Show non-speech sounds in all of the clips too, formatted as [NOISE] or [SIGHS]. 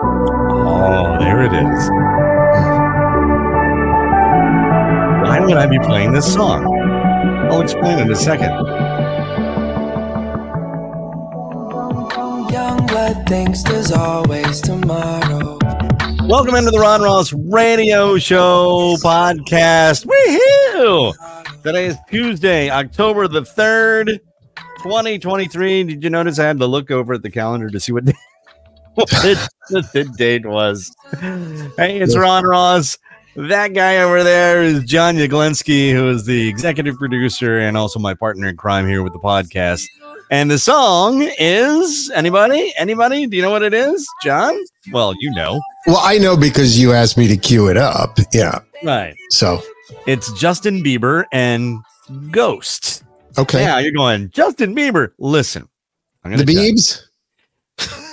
Oh, there it is. Why would I be playing this song? I'll explain in a second. Young blood thinks there's always tomorrow. Welcome into the Ron Ross Radio Show podcast. Woohoo! Today is Tuesday, October the 3rd, 2023. Did you notice I had to look over at the calendar to see what, what the, the date was? Hey, it's Ron Ross. That guy over there is John Yaglinski, who is the executive producer and also my partner in crime here with the podcast. And the song is anybody? Anybody? Do you know what it is, John? Well, you know. Well, I know because you asked me to cue it up. Yeah. Right. So, It's Justin Bieber and Ghost. okay. Yeah, you're going, Justin Bieber. Listen, I'm gonna the tell you. Beebs?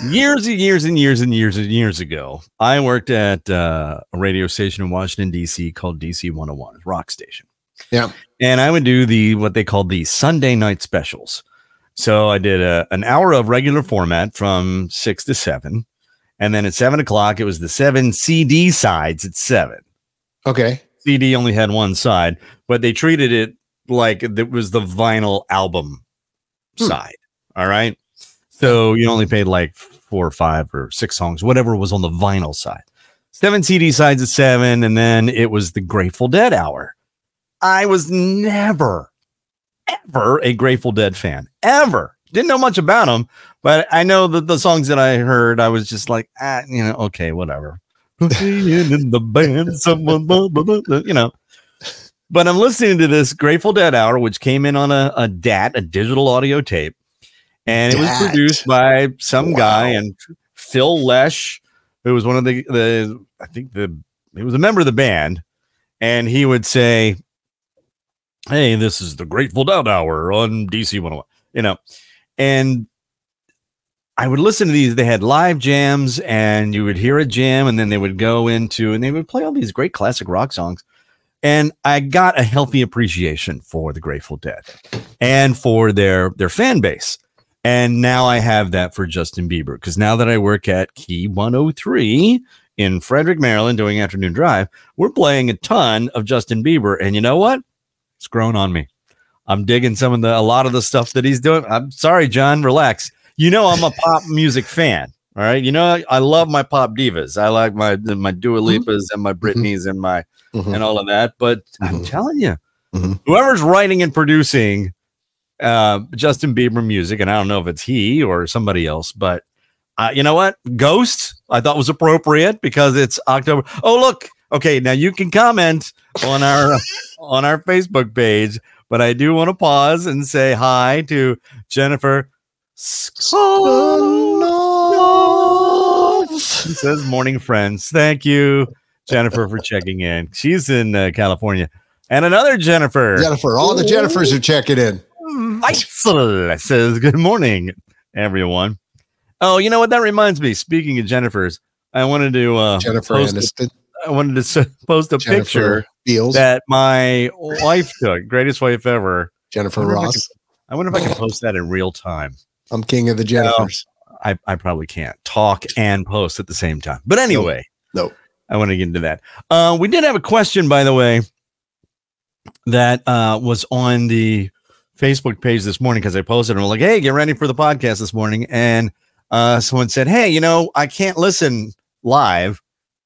Years and years and years and years and years ago, I worked at uh, a radio station in Washington, D.C. called DC 101, rock station. Yeah. And I would do the what they called the Sunday night specials. So I did a, an hour of regular format from six to seven. And then at seven o'clock, it was the seven CD sides at seven. Okay. CD only had one side, but they treated it like it was the vinyl album Hmm. side. All right. So you only paid like four or five or six songs, whatever was on the vinyl side. Seven CD sides at seven, and then it was the Grateful Dead hour. I was never, ever a Grateful Dead fan. Ever. Didn't know much about them, but I know that the songs that I heard, I was just like, ah, you know, okay, whatever. [LAUGHS] In the band, someone, blah, blah, blah, you know. But I'm listening to this Grateful Dead hour, which came in on a, a DAT, a digital audio tape, and it was produced by some guy and Phil Lesh, who was one of the the I think the he was a member of the band, and he would say, "Hey, this is the Grateful Dead hour on DC 101," you know, and I would listen to these. They had live jams, and you would hear a jam, and then they would go into and they would play all these great classic rock songs. And I got a healthy appreciation for the Grateful Dead and for their their fan base. And now I have that for Justin Bieber because now that I work at Key 103 in Frederick, Maryland, doing afternoon drive, we're playing a ton of Justin Bieber. And you know what? It's grown on me. I'm digging some of the a lot of the stuff that he's doing. I'm sorry, John, relax. You know I'm a pop [LAUGHS] music fan. All right. You know, I love my pop divas. I like my my Dua Lipas and my Britneys and my Mhm. and all of that. But I'm Mhm. telling you, Mhm. whoever's writing and producing uh, Justin Bieber music, and I don't know if it's he or somebody else, but uh, you know what? Ghost, I thought was appropriate because it's October. Oh, look. Okay, now you can comment on our [LAUGHS] on our Facebook page, but I do want to pause and say hi to Jennifer. She says morning friends. Thank you, Jennifer, for checking in. She's in uh, California. And another Jennifer. Jennifer, all the Jennifers are checking in. Weitzel says, Good morning, everyone. Oh, you know what? That reminds me. Speaking of Jennifer's, I wanted to uh, Jennifer post, Aniston, I wanted to post a Jennifer picture Beals, that my wife took, greatest wife ever. Jennifer I Ross. I wonder if I can post that in real time. I'm king of the Jennifers. I, I probably can't talk and post at the same time. But anyway, Nope. I want to get into that. Uh, we did have a question, by the way, that uh, was on the Facebook page this morning because I posted and I'm like, hey, get ready for the podcast this morning. And uh, someone said, hey, you know, I can't listen live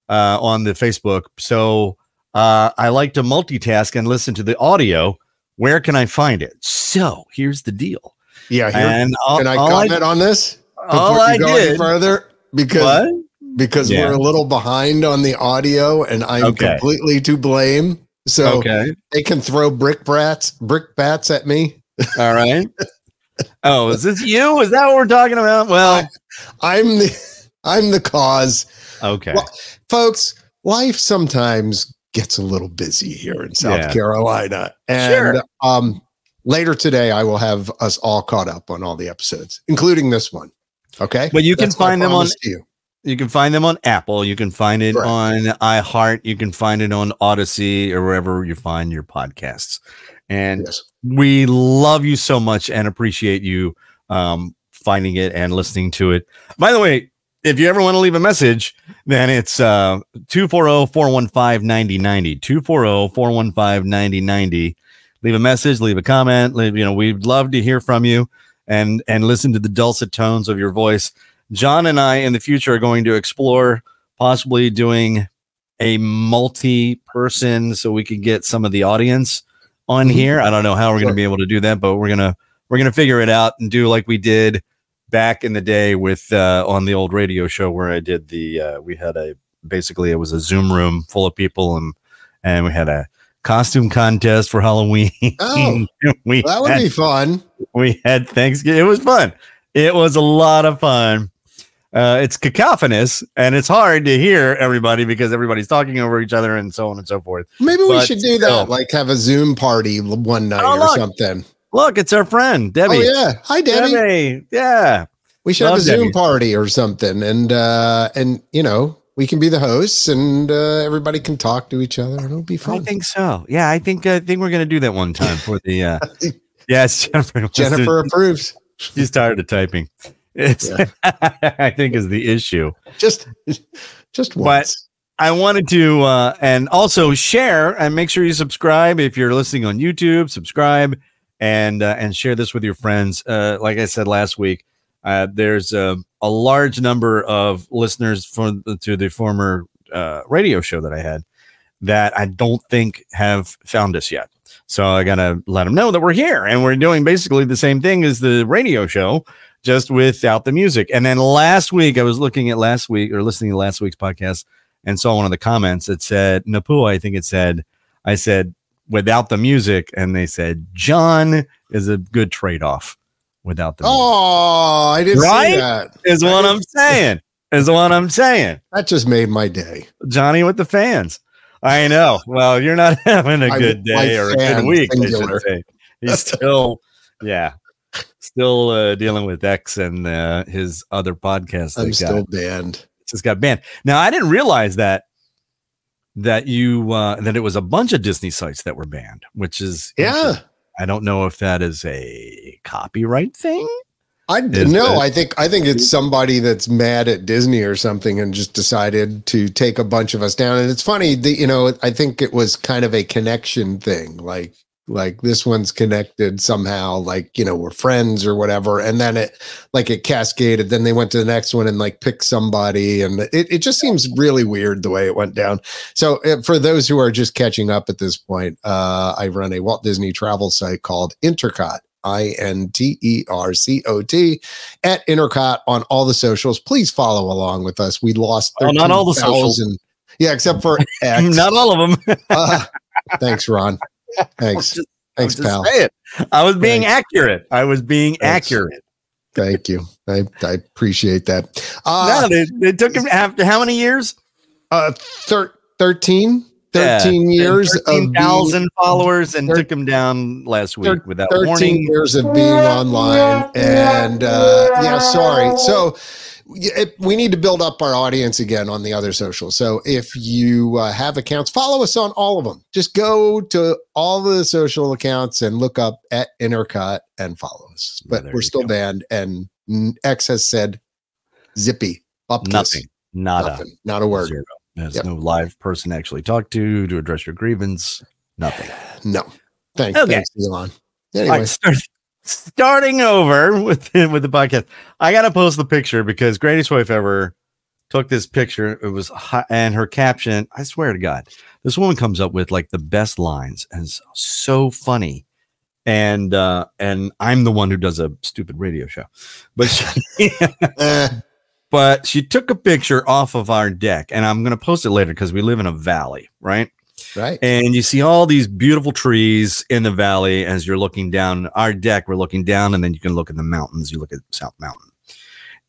uh, on the Facebook. So uh, I like to multitask and listen to the audio. Where can I find it? So here's the deal. Yeah, here, And all, can I all I, comment on this? all I did. further because What? because Yeah. we're a little behind on the audio and I'm Okay. completely to blame. So Okay. they can throw brick brats, brick bats at me. All right. [LAUGHS] Oh, is this you? Is that what we're talking about? Well, I'm the I'm the cause. okay. Well, Folks, life sometimes gets a little busy here in South Yeah. Carolina. And Sure. um later today I will have us all caught up on all the episodes, including this one. Okay. But you can That's my find them on you. you can find them on Apple, you can find it Correct. on iHeart, you can find it on Audacy or wherever you find your podcasts. And Yes. We love you so much and appreciate you um finding it and listening to it. By the way, if you ever want to leave a message, then it's uh 240-415-9090. 240-415-9090. Leave a message, leave a comment, leave, you know, we'd love to hear from you and and listen to the dulcet tones of your voice. John and I in the future are going to explore possibly doing a multi-person so we can get some of the audience on [LAUGHS] here. I don't know how we're going to be able to do that, but we're going to we're going to figure it out and do like we did back in the day with uh on the old radio show where I did the uh we had a basically it was a Zoom room full of people and and we had a costume contest for Halloween. [LAUGHS] Oh, we That would had, be fun. we had Thanksgiving. It was fun. It was a lot of fun. Uh, it's cacophonous and it's hard to hear everybody because everybody's talking over each other and so on and so forth. Maybe we should do that. Like have a Zoom party one night Oh, or look. something. Look, it's our friend Debbie. Oh yeah. Hi Debbie. Debbie. Yeah. We should have Love a Zoom party or something. And uh and you know, we can be the hosts and uh everybody can talk to each other and it'll be fun. I think so. Yeah, I think I think we're gonna do that one time for the. Uh, [LAUGHS] yes, Jennifer. Jennifer approves. she's tired of typing. It's, [LAUGHS] I think, is the issue. Just just But- I wanted to, uh, and also share and make sure you subscribe if you're listening on YouTube. Subscribe and uh, and share this with your friends. Uh, like I said last week, uh, there's a, a large number of listeners from to the former uh, radio show that I had that I don't think have found us yet. So I gotta let them know that we're here and we're doing basically the same thing as the radio show, just without the music. And then last week, I was looking at last week or listening to last week's podcast and saw one of the comments that said Napua, I think it said, I said without the music, and they said John is a good trade off without the music. Oh, I didn't Right? see that. Is what I'm saying. Is what I'm saying. That just made my day. Johnny with the fans. I know. Well, you're not [LAUGHS] having a good my day or a good week. I should singular. say. He's [LAUGHS] still, yeah, still uh, dealing with X and uh, his other podcasts. I'm still got, banned. just got banned. Now, I didn't realize that that you uh, that it was a bunch of Disney sites that were banned, which is Yeah. I don't know if that is a copyright thing. I Is no, that- I think I think it's somebody that's mad at Disney or something and just decided to take a bunch of us down. And it's funny, the, you know, I think it was kind of a connection thing, like like this one's connected somehow, like you know, we're friends or whatever. And then it like it cascaded. Then they went to the next one and like picked somebody, and it it just seems really weird the way it went down. So uh, for those who are just catching up at this point, uh, I run a Walt Disney travel site called Intercot. I N T E R C O T at Intercot on all the socials. Please follow along with us. We lost Oh, not all the socials. 13,000 Yeah, except for [LAUGHS] X. Not all of them. Uh, thanks, Ron. [LAUGHS] Thanks. Just- Thanks, pal. saying. I was being Thanks. accurate. I was being Thanks. accurate. Thank you. I, I appreciate that. Uh, no, they, they took him after how many years? uh, thir- 13, Yeah, 13 years of being, 13,000 followers and thir- took him down last week thir- without 13 warning. years of being online and uh yeah sorry so it, we need to build up our audience again on the other socials so if you uh, have accounts follow us on all of them just go to all the social accounts and look up at Intercot and follow us but we're still go. banned and x has said zippy up Nothing. Nada. nothing not a word Zero. There's Yep. no live person to actually talk to to address your grievance. Nothing. no thanks Okay. thanks elon All anyway right, start, starting over with the, [LAUGHS] with the podcast. I gotta post the picture because greatest wife ever took this picture. It was hot, and her caption. I swear to God, this woman comes up with like the best lines and it's so funny. And uh, and I'm the one who does a stupid radio show, but she, [LAUGHS] Eh, but she took a picture off of our deck, and I'm gonna post it later because we live in a valley, right? Right. And you see all these beautiful trees in the valley as you're looking down our deck we're looking down and then you can look at the mountains you look at south mountain.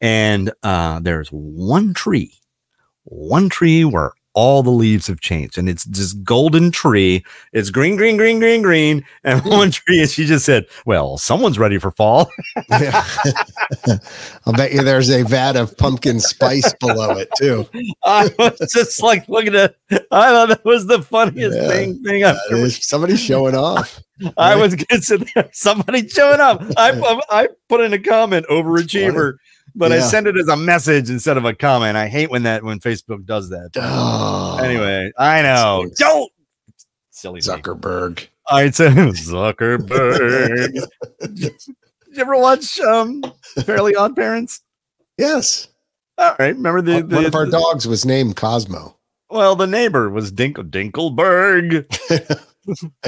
And uh, there's one tree one tree where all the leaves have changed and it's this golden tree it's green green green green green and [LAUGHS] one tree and she just said well someone's ready for fall [LAUGHS] [LAUGHS] I'll bet you there's a vat of pumpkin spice below it too. i was just like looking at i thought that was the funniest Yeah. thing thing i've ever somebody showing off. I was gonna sit there. Somebody showing up. I I put in a comment overachiever but I send it as a message instead of a comment. I hate when that when Facebook does that. Oh, Anyway, I know. Don't silly me. Zuckerberg. I said [LAUGHS] Zuckerberg. Did [LAUGHS] you ever watch um Fairly Odd Parents? Yes. All right, remember the, One of our the dogs was named Cosmo. well, the neighbor was Dinkle Dinkleberg.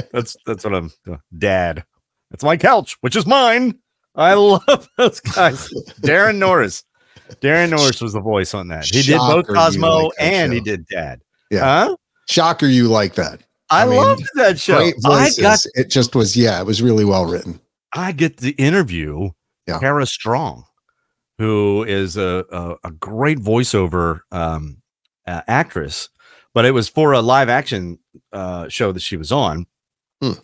[LAUGHS] that's that's what I'm uh, dad. That's my couch, which is mine. I love those guys. [LAUGHS] Daran Norris. Daran Norris was the voice on that. He did both Cosmo like that and he did Dad. Yeah. Huh? Shocker, you like that. I, I mean, loved that show. Great I got it just was, yeah, it was really well written. I get the interview Yeah. Tara Strong, who is a, a, a great voiceover um, uh, actress, but it was for a live action uh, show that she was on.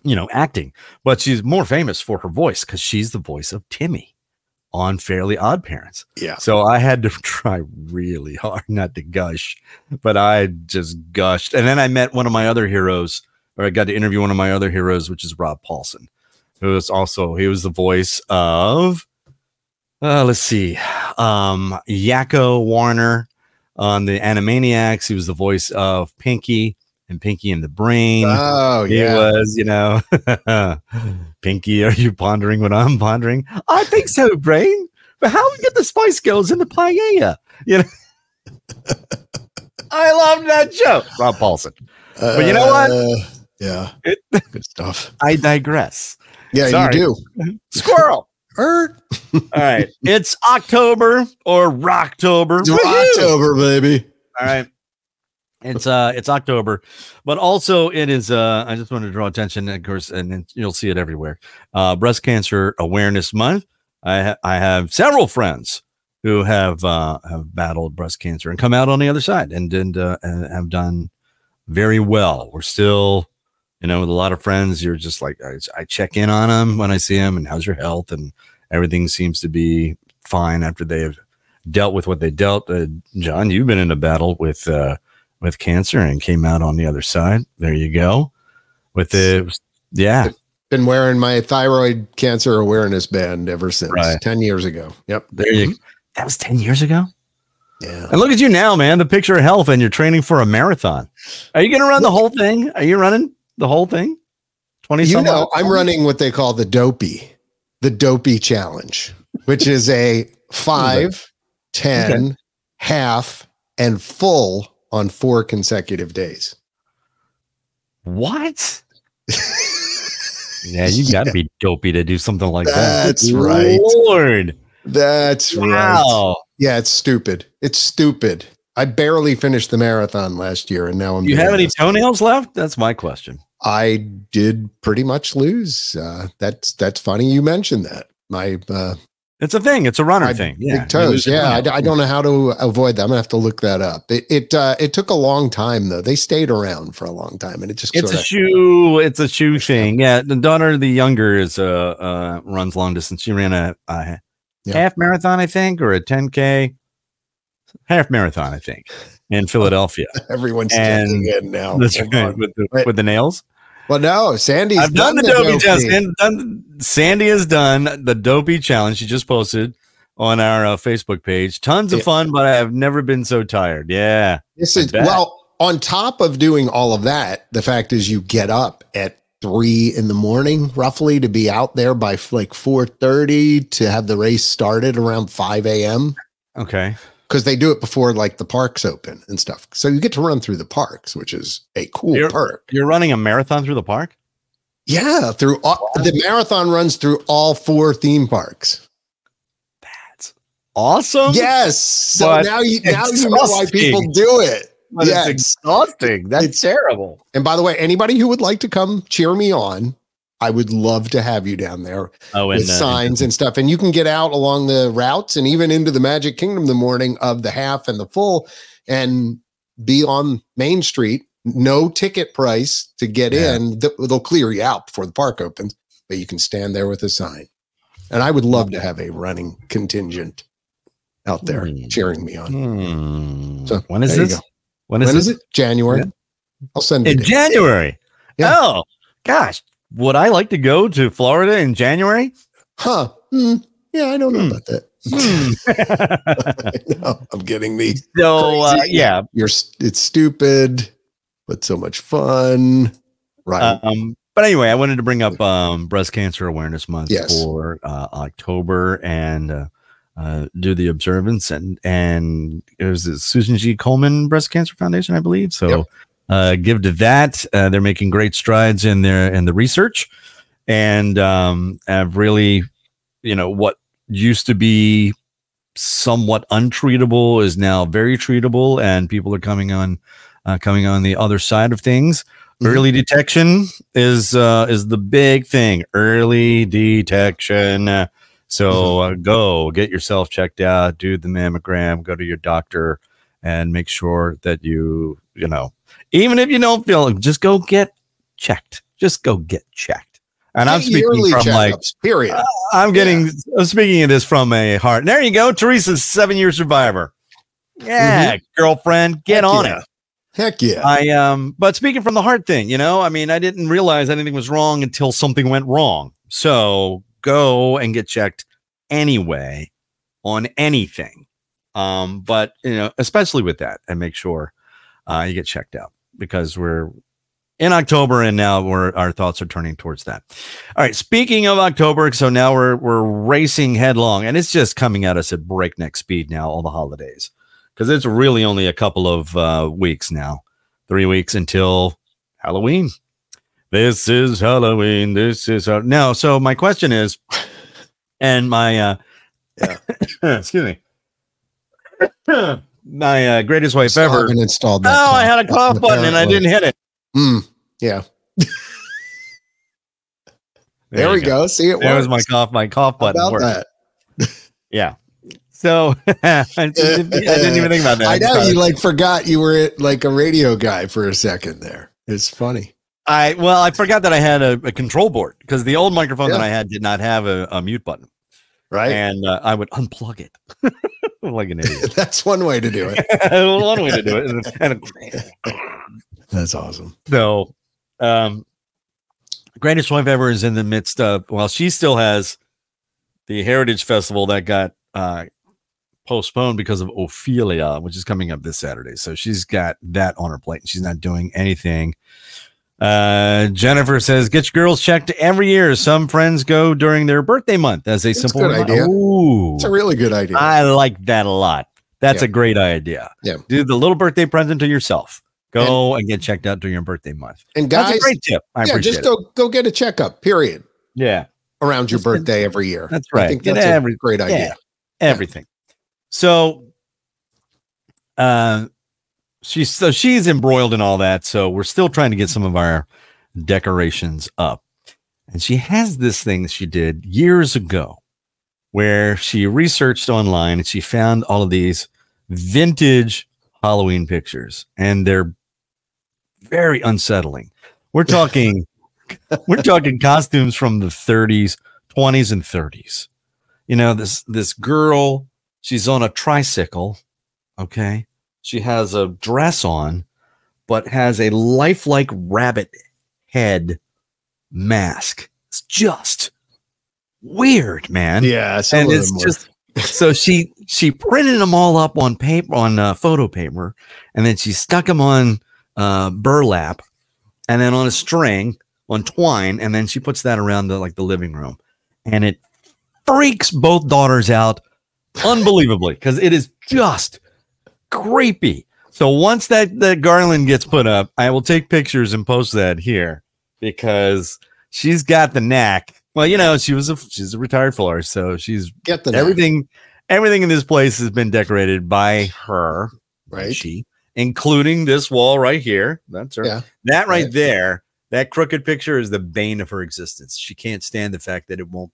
You know, acting. But she's more famous for her voice because she's the voice of Timmy on Fairly Odd Parents. Yeah. So I had to [LAUGHS] try really hard not to gush, but I just gushed. And then I met one of my other heroes, or I got to interview one of my other heroes, which is Rob Paulsen, who is also he was the voice of uh let's see, um Yakko Warner on the Animaniacs. He was the voice of Pinky and Pinky and the Brain. Oh, He yeah. was, you know, [LAUGHS] Pinky, are you pondering what I'm pondering? I think so, Brain. But how we get the Spice Girls in the paella? You know, I love that joke, Rob Paulsen. but you know what? Uh, yeah. It- Good stuff. I digress. Yeah, Sorry. you do. [LAUGHS] Squirrel. Er, All right. [LAUGHS] It's October or Rocktober. it's Woohoo! October, baby. All right. It's uh it's October, but also it is uh I just want to draw attention, of course, and you'll see it everywhere. Uh breast cancer awareness month. I ha- I have several friends who have uh have battled breast cancer and come out on the other side and and, uh, and have done very well. We're still, you know, with a lot of friends, you're just like I, I check in on them when I see them and how's your health and everything seems to be fine after they've dealt with what they dealt. Uh, John, you've been in a battle with uh, with cancer and came out on the other side. There you go. With the yeah, Been wearing my thyroid cancer awareness band ever since Right. 10 years ago. Yep. there you. Mm-hmm. That was ten years ago. Yeah. And look at you now, man. The picture of health, and you're training for a marathon. Are you going to run the whole thing? Are you running the whole thing? Twenty. You know, I'm running what they call the dopey, the dopey challenge, which is a [LAUGHS] five, 10, half, and full on four consecutive days. What? [LAUGHS] Yeah, you got to be dopey to do something like that. That's right. Lord. That's right. Wow. Yeah, it's stupid. It's stupid. I barely finished the marathon last year, and now I'm. Do you have any toenails left? That's my question. I did pretty much lose. Uh, that's that's funny you mentioned that. My uh, It's a thing. It's a runner my thing. big Yeah. You toes. Yeah, I, toenail. d- I don't know how to avoid that. I'm gonna have to look that up. It it uh, it took a long time though. They stayed around for a long time, and it just It's sort a of shoe. It's a shoe thing. Yeah, the daughter, the younger, is uh, uh runs long distance. She ran a, a Yeah. half marathon, I think, or a 10k half marathon, I think, in [LAUGHS] Philadelphia. everyone's And checking in now. That's right with the Wait. with the nails. Well, no, Sandy's I've done, the dopey dopey. challenge. Sandy, done, Sandy has done the dopey challenge. She just posted on our uh, Facebook page. Tons of Yeah. fun, but I have never been so tired. Yeah. This is well on top of doing all of that. The fact is, you get up at three in the morning, roughly, to be out there by like four thirty to have the race started around five a.m. Okay. Because they do it before like the parks open and stuff. So you get to run through the parks, which is a cool You're- perk. You're running a marathon through the park. Yeah, through all, the marathon runs through all four theme parks. That's awesome. Yes. So now you now you know why people do it. But Yes. it's exhausting. That's It's- terrible. And by the way, anybody who would like to come cheer me on, I would love to have you down there Oh, with signs and stuff. And you can get out along the routes and even into the Magic Kingdom the morning of the half and the full and be on Main Street. No ticket price to get Yeah. in. They'll clear you out before the park opens, but you can stand there with a sign. And I would love to have a running contingent out there Hmm. cheering me on. Hmm. So, when is this? When is When this? is it? January. I'll send it. In in. January. Yeah. Oh, gosh. Would I like to go to Florida in January? Huh. Hmm. Yeah, I don't know Hmm. about that. Hmm. [LAUGHS] no, I'm getting me. so uh, yeah, you're it's stupid, but so much fun. Right. Um, but anyway, I wanted to bring up um, Breast Cancer Awareness Month Yes. for uh, October and uh, uh, do the observance and and it was the Susan G. Coleman Breast Cancer Foundation, I believe. So Yep. Uh, give to that. Uh, they're making great strides in their in the research and um, have really, you know, what used to be somewhat untreatable is now very treatable, and people are coming on uh, coming on the other side of things. Mhm. Early detection is uh, is the big thing. Early detection. So uh, go get yourself checked out, do the mammogram, go to your doctor, and make sure that you you know even if you don't feel it, just go get checked. Just go get checked. And I'm speaking from like period. I'm getting I'm speaking of this from a heart. There you go, Teresa's seven year survivor. Yeah, girlfriend, get Heck on yeah. it. Heck yeah. I um, but speaking from the heart thing, you know, I mean, I didn't realize anything was wrong until something went wrong. So go and get checked anyway on anything. Um, but you know, especially with that, and make sure uh, you get checked out because we're in October and now we're our thoughts are turning towards that. All right, speaking of October, so now we're we're racing headlong, and it's just coming at us at breakneck speed now. All the holidays because it's really only a couple of uh, weeks now, three weeks until Halloween. This is Halloween. This is no. So my question is, and my uh, [COUGHS] excuse me, my uh, greatest wife ever. installed Oh, that. I had a cough button and I didn't hit it. Mm, yeah. [LAUGHS] There, we you go. See it There was my cough. My cough How button about worked. that? [LAUGHS] Yeah. So [LAUGHS] I didn't I didn't even think about that. I know you like forgot you were like a radio guy for a second there. It's funny. I well, I forgot that I had a, a control board because the old microphone that I had did not have a, a mute button, Right? and uh, I would unplug it like an idiot. [LAUGHS] That's one way to do it. [LAUGHS] One way to do it, and [LAUGHS] That's awesome. so um, greatest wife ever is in the midst of. Well, she still has the Heritage Festival that got uh, postponed because of Ophelia, which is coming up this Saturday. So she's got that on her plate. And she's not doing anything. Uh, Jennifer says, "Get your girls checked every year. Some friends go during their birthday month as a That's simple idea. Ooh, It's a really good idea. I like that a lot. That's Yeah. a great idea. Yeah. do the little birthday present to yourself. Go and, get checked out during your birthday month. and That's guys, a great tip. I yeah, just it. go go get a checkup. Period. Yeah, Around your birthday every year. that's right. I think that's every- a great idea. yeah. everything. So, uh, she's so she's embroiled in all that. So we're still trying to get some of our decorations up, and she has this thing that she did years ago, where she researched online and she found all of these vintage Halloween pictures, and they're very unsettling. We're talking, [LAUGHS] we're talking costumes from the 30s, 20s, and 30s you know this this girl she's on a tricycle okay she has a dress on but has a lifelike rabbit head mask. It's just weird man. Yeah, and it's just so she she printed them all up on paper on uh, photo paper and then she stuck them on uh, burlap and then on a string on twine and then she puts that around the like the living room. And it freaks both daughters out unbelievably because it is just creepy so once that that garland gets put up i will take pictures and post that here because she's got the knack well you know she was a she's a retired florist so she's get the everything everything in this place has been decorated by her right. she including this wall right here that's her Yeah. that right, Right. there that crooked picture is the bane of her existence she can't stand the fact that it won't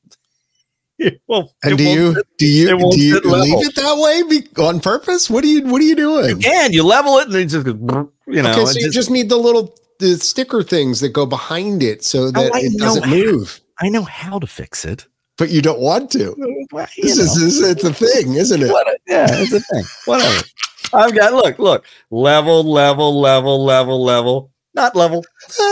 [LAUGHS] it won't And do you do you do you sit level. leave it that way be, on purpose? What are you what are you doing? you can you level it and it just you know okay, so you just- just need the little the sticker things that go behind it so oh, that I it doesn't how. move. i know how to fix it But you don't want to. Well, This is, this is it's a thing, isn't it? What a- yeah, it's a thing. Whatever. I've got look, look, level, level, level, level, level, not level,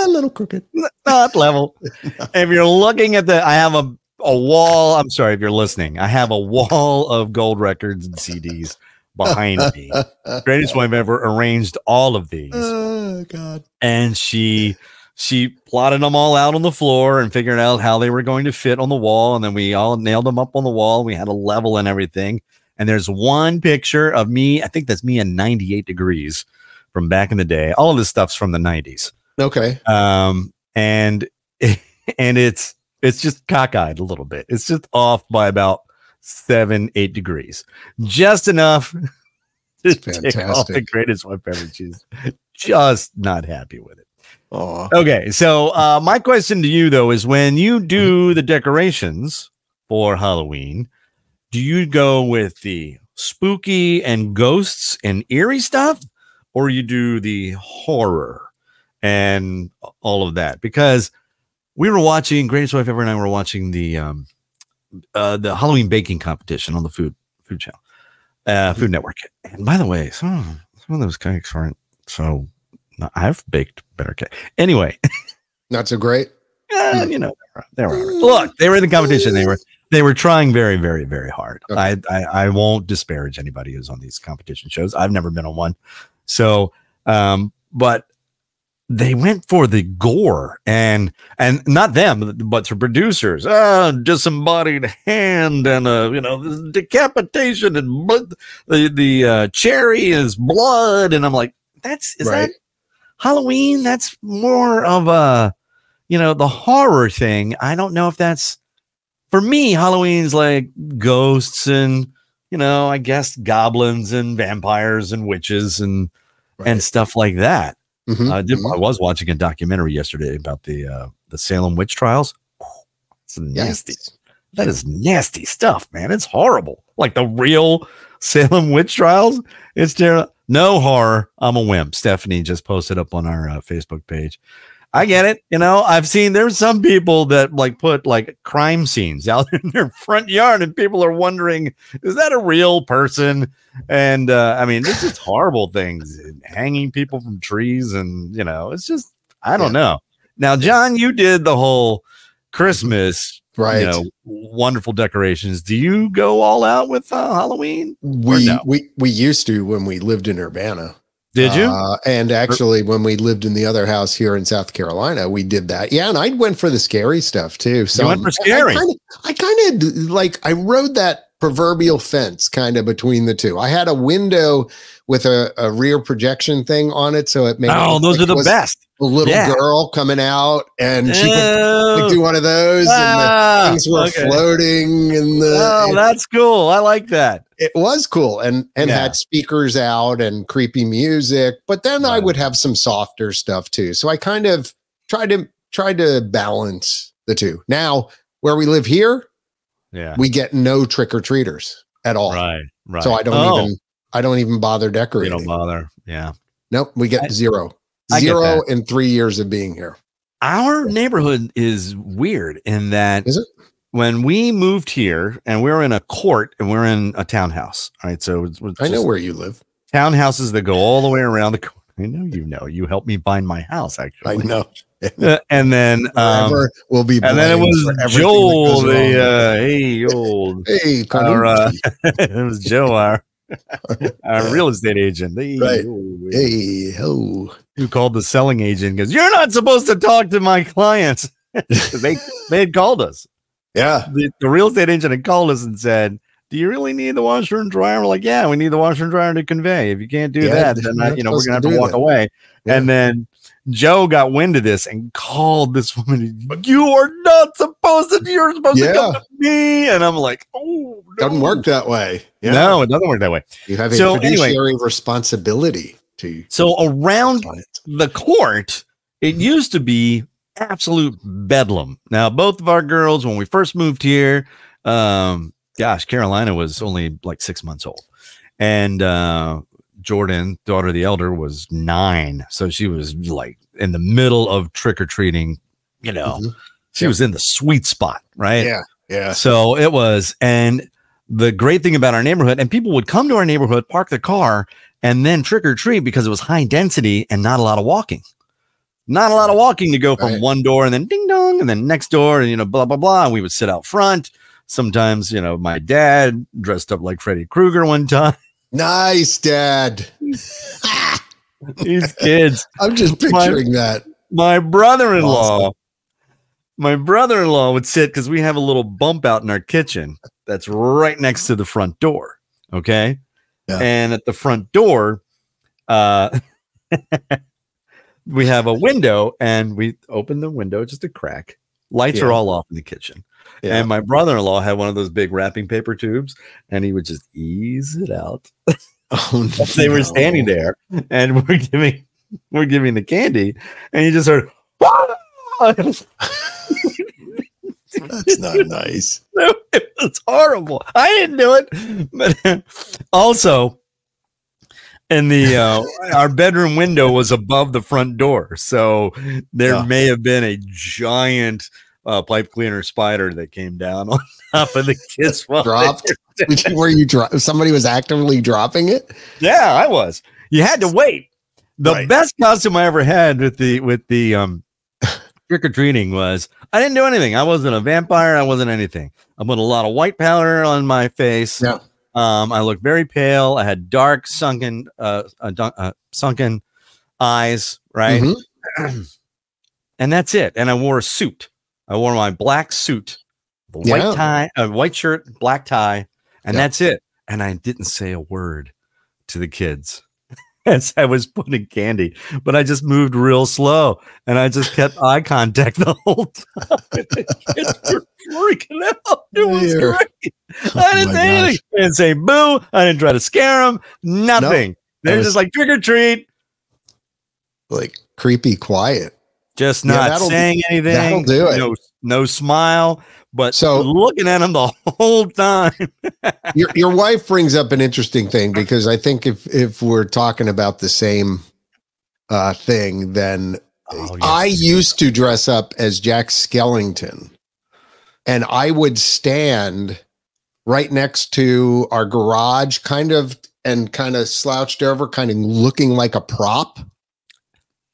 a little crooked. not level. [LAUGHS] if you're looking at the, I have a a wall. I'm sorry if you're listening. I have a wall of gold records and CDs behind me. Greatest [LAUGHS] wife ever arranged all of these, Oh God. and she she plotted them all out on the floor and figured out how they were going to fit on the wall. And then we all nailed them up on the wall. We had a level and everything. And there's one picture of me. I think that's me in 98 degrees from back in the day. All of this stuff's from the 90s Okay. um and [LAUGHS] and it's it's just cockeyed a little bit. It's just off by about seven eight degrees. Just enough [LAUGHS] to tick off the greatest wife ever she's just not happy with it. Oh. okay so uh my question to you though is when you do the decorations for halloween do you go with the spooky and ghosts and eerie stuff or you do the horror and all of that? Because we were watching greatest wife ever and i were watching the um uh the halloween baking competition on the food food channel uh food network. And by the way some, some of those cakes aren't so i've baked better cake. Anyway. [LAUGHS] Not so great. uh, you know they were, they were look they were in the competition. They were they were trying very very very hard. Okay. I, I i won't disparage anybody who's on these competition shows. I've never been on one. So um but they went for the gore and and not them but the producers. Uh disembodied hand and uh you know decapitation and blood the the uh cherry is blood. And i'm like that's is right. that halloween? That's more of a you know the horror thing. I don't know if that's for me halloween's like ghosts and you know i guess goblins and vampires and witches and right. and stuff like that Mhm, I did. mhm. I was watching a documentary yesterday about the uh, the Salem witch trials. It's nasty. Yes. That is nasty stuff, man. It's horrible. Like the real [LAUGHS] Salem witch trials. It's terrible. No horror. I'm a wimp. Stephanie just posted up on our uh, Facebook page. I get it. You know, I've seen there's some people that like put like crime scenes out [LAUGHS] in their front yard, and people are wondering, is that a real person? And uh, I mean, it's just horrible things, hanging people from trees, and you know, it's just I don't know. Now, John, you did the whole Christmas, Right. you know, wonderful decorations. Do you go all out with uh, Halloween? we no? we we used to when we lived in Urbana. Did you? Uh, and actually, when we lived in the other house here in South Carolina, we did that. Yeah, and I went for the scary stuff too. So went for I- scary. I kind of like I rode that proverbial fence kind of between the two. I had a window with a, a rear projection thing on it, so it made oh, those like are the best. A little Yeah. girl coming out, and she would Oh, like, do one of those, and ah, the things were okay. floating, and the Oh, that's cool. I like that. it was cool and and Yeah. had speakers out and creepy music but then i would have some softer stuff too so i kind of tried to tried to balance the two now where we live here Yeah. we get no trick-or-treaters at all Right. Right. so i don't Oh, even i don't even bother You decorating don't bother. Yeah. nope we get I- zero I zero that. in three years of being here Our neighborhood is weird in that Is it? when we moved here and we we're in a court and we're in a townhouse. All right. So it's, it's i know just where you live townhouses that go all the way around the court. I know you know. You helped me find my house, actually. i know [LAUGHS] and then um, Forever will be and then it was for everything that Joel, the uh, hey old [LAUGHS] hey our, uh, [LAUGHS] it was Joe, our, our real estate agent. Hey, Right. hey ho who called the selling agent because you're not supposed to talk to my clients. they they had called us. yeah The, the real estate agent had called us and said, "Do you really need the washer and dryer?" We're like, "Yeah, we need the washer and dryer to convey. If you can't do Yeah, that, then I, you know we're gonna have to to walk that. away." Yeah. And then Joe got wind of this and called this [LAUGHS] woman. You are not supposed to. You're supposed to come to me. And I'm like, "Oh, no. doesn't work that way No, it doesn't work that way. You have a So, anyway. fiduciary responsibility to So around the court, it used to be absolute bedlam. Now, both of our girls, when we first moved here, um, gosh, Carolina was only like six months old, and uh, Jordan, daughter of the elder, was nine, so she was like in the middle of trick or treating. You know, Mhm. she was in the sweet spot, right? Yeah, yeah. So it was, and the great thing about our neighborhood, and people would come to our neighborhood, park their car, and then trick or treat because it was high density and not a lot of walking. Not a lot of walking to go from Right. one door and then ding dong and then next door and you know blah blah blah. And we would sit out front. Sometimes you know my dad dressed up like Freddy Krueger one time. Nice, Dad. [LAUGHS] These kids. I'm just My- picturing that. my brother-in-law Awesome. my brother-in-law would sit because we have a little bump out in our kitchen that's right next to the front door okay Yeah. and at the front door uh [LAUGHS] we have a window and we open the window just a crack lights are all off in the kitchen Yeah. and my brother-in-law had one of those big wrapping paper tubes and he would just ease it out [LAUGHS] Oh, [LAUGHS] they were standing there and [LAUGHS] we're giving we're giving the candy and you just heard That's not nice. it was horrible i didn't do it but also and the uh our bedroom window was above the front door so there Yeah. may have been a giant uh, pipe cleaner spider that came down [LAUGHS] on top of the kids Dropped. You- [LAUGHS] Were you dro- somebody was actively dropping it? Yeah, I was. You had to wait. The Right. best costume I ever had with the with the um [LAUGHS] trick or treating was I didn't do anything. I wasn't a vampire. I wasn't anything. I put a lot of white powder on my face. Yeah. Um, I looked very pale. I had dark sunken uh, uh, uh sunken eyes, right? Mhm. [CLEARS THROAT] and that's it. And I wore a suit. I wore my black suit, the Yeah. white tie, a white shirt, black tie, and Yeah. that's it. And I didn't say a word to the kids [LAUGHS] as I was putting candy, but I just moved real slow and I just kept eye contact [LAUGHS] the whole time. the [LAUGHS] kids were freaking out. It was Dear. great. Oh I didn't my say anything. I didn't say boo. I didn't try to scare them. Nothing. They're was- just like trick or treat. Like creepy quiet. Just not that'll- saying anything. that'll do it. No, no smile, but So- looking at him the [LAUGHS] whole time. [LAUGHS] Your your wife brings up an interesting thing because I think if if we're talking about the same uh thing, then Oh, I used to dress up as Jack Skellington, and I would stand right next to our garage, kind of and kind of slouched over, kind of looking like a prop,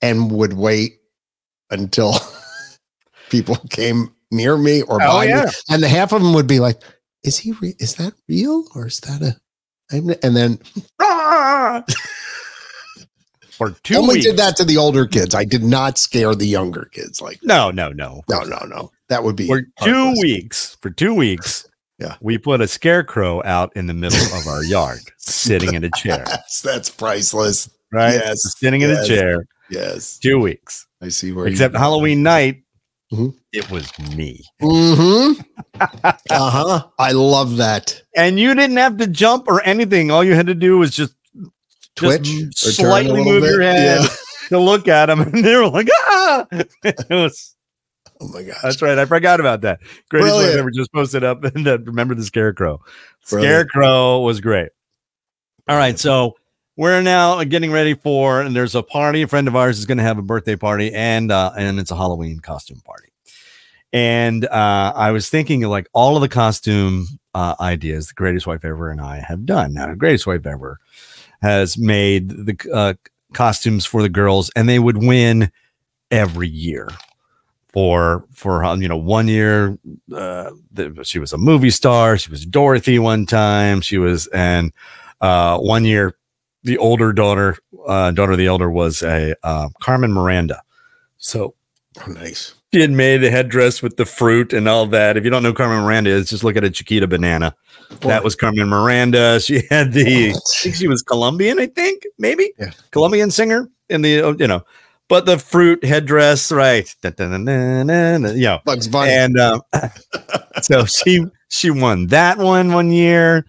and would wait until [LAUGHS] people came near me or Oh, by yeah. me, and the half of them would be like, "Is he? Re- is that real or is that a?" I'm- And then Ah! [LAUGHS] For two only weeks. did that to the older kids. I did not scare the younger kids. Like, No, no, no. no, no, no. That would be For two weeks, for two weeks, [LAUGHS] Yeah. we put a scarecrow out in the middle of our yard, sitting in a chair, That's, that's priceless. right? Yes, Sitting in a chair, Yes, two weeks. I see where. Except Halloween night, Mhm. it was me. Mm-hmm. uh huh. I love that. And you didn't have to jump or anything. All you had to do was just Twitch just or turn a slightly move bit. your head Yeah. to look at them, [LAUGHS] and they were like, "Ah!" [LAUGHS] It was Oh my gosh. that's right. I forgot about that. Greatest one Brilliant. ever just posted up [LAUGHS] and uh, remember the scarecrow. Brilliant. Scarecrow was great. All right, so we're now getting ready for, and there's a party. A friend of ours is going to have a birthday party, and uh, and it's a Halloween costume party. And uh, I was thinking like all of the costume uh, ideas the Greatest Wife Ever and I have done. Now, the Greatest Wife Ever has made the uh, costumes for the girls, and they would win every year. For for um, you know one year, uh, the, she was a movie star. She was Dorothy one time. She was and uh, one year the older daughter, uh, daughter of the elder was a uh, Carmen Miranda. So Oh, nice. she had made a headdress with the fruit and all that. If you don't know Carmen Miranda is, just look at a Chiquita banana. That was Carmen Miranda. [LAUGHS] She had the, I think she was Colombian, I think, maybe Yeah. Colombian singer in the, you know, but the fruit headdress, right? You know, Bugs Bunny. and uh, [LAUGHS] so she she won that one one year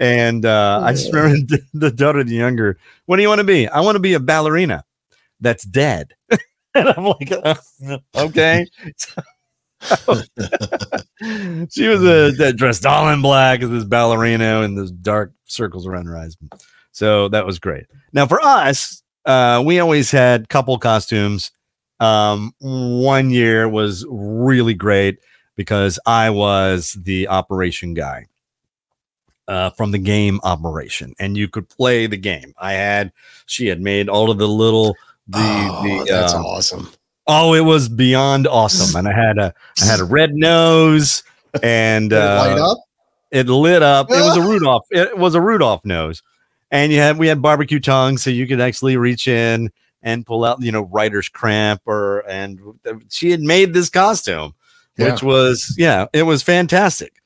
and uh, i just remember [LAUGHS] the, the daughter the younger what do you want to be? I want to be a ballerina that's dead. [LAUGHS] And i'm like uh, okay. [LAUGHS] She was a that dressed all in black as this ballerina and those dark circles around her eyes. So that was great. Now for us uh, we always had couple costumes. Um, one year was really great because I was the operation guy uh, from the game operation, and you could play the game. I had she had made all of the little the oh, the that's uh, awesome. Oh, it was beyond awesome. And I had a I had a red nose and it light uh, up? it lit up. It was a [LAUGHS] Rudolph. It was a Rudolph nose. And you had we had barbecue tongs, so you could actually reach in and pull out, you know, writer's cramp or and she had made this costume, which was yeah, it was fantastic.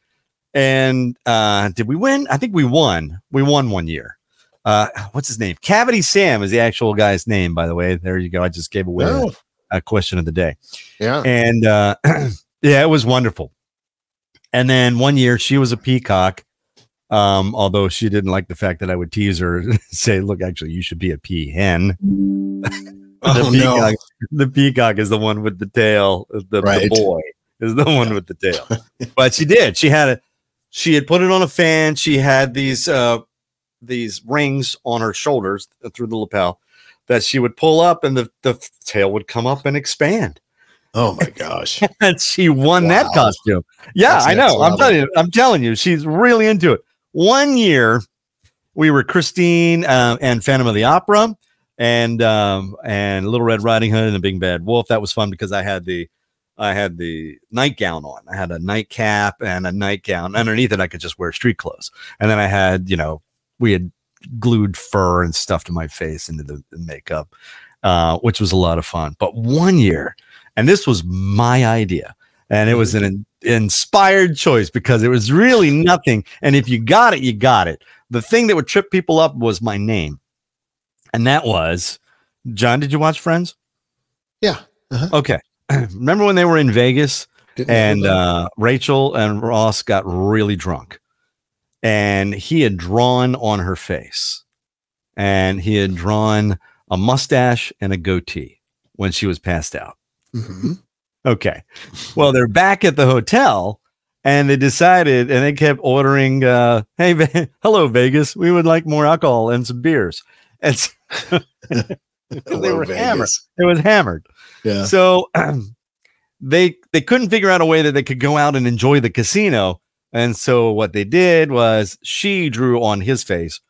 And uh did we win? I think we won. We won one year. Uh what's his name? Cavity Sam is the actual guy's name, by the way. There you go. I just gave away Oh, a question of the day yeah. and uh [CLEARS THROAT] yeah it was wonderful and then one year she was a peacock um although she didn't like the fact that i would tease her [LAUGHS] and say look actually you should be a peahen [LAUGHS] Oh, the, no. peacock, the peacock is the one with the tail the, the boy is the one with the tail [LAUGHS] but she did she had a she had put it on a fan she had these uh these rings on her shoulders through the lapel that she would pull up and the, the tail would come up and expand Oh my gosh. [LAUGHS] and she won that costume. Yeah, That's I know. I'm telling you, I'm telling you, she's really into it. One year, we were Christine uh, and Phantom of the Opera, and um, and Little Red Riding Hood and the Big Bad Wolf. That was fun because I had the I had the nightgown on. I had a nightcap and a nightgown. Underneath it, I could just wear street clothes. And then I had, you know, we had glued fur and stuff to my face into the, the makeup, uh, which was a lot of fun. But one year, and this was my idea, and it was an in- inspired choice because it was really nothing. And if you got it, you got it. The thing that would trip people up was my name, and that was John. Did you watch Friends? Yeah. Okay. [CLEARS THROAT] Remember when they were in Vegas Didn't and uh, Rachel and Ross got really drunk, and he had drawn on her face, and he had drawn a mustache and a goatee when she was passed out. Mhm. Okay. Well, they're back at the hotel and they decided and they kept ordering uh hey Ve- [LAUGHS] hello Vegas, we would like more alcohol and some beers. And so- [LAUGHS] [LAUGHS] they were Vegas. hammered. It was hammered. Yeah. So [CLEARS THROAT] they they couldn't figure out a way that they could go out and enjoy the casino. And so what they did was she drew on his face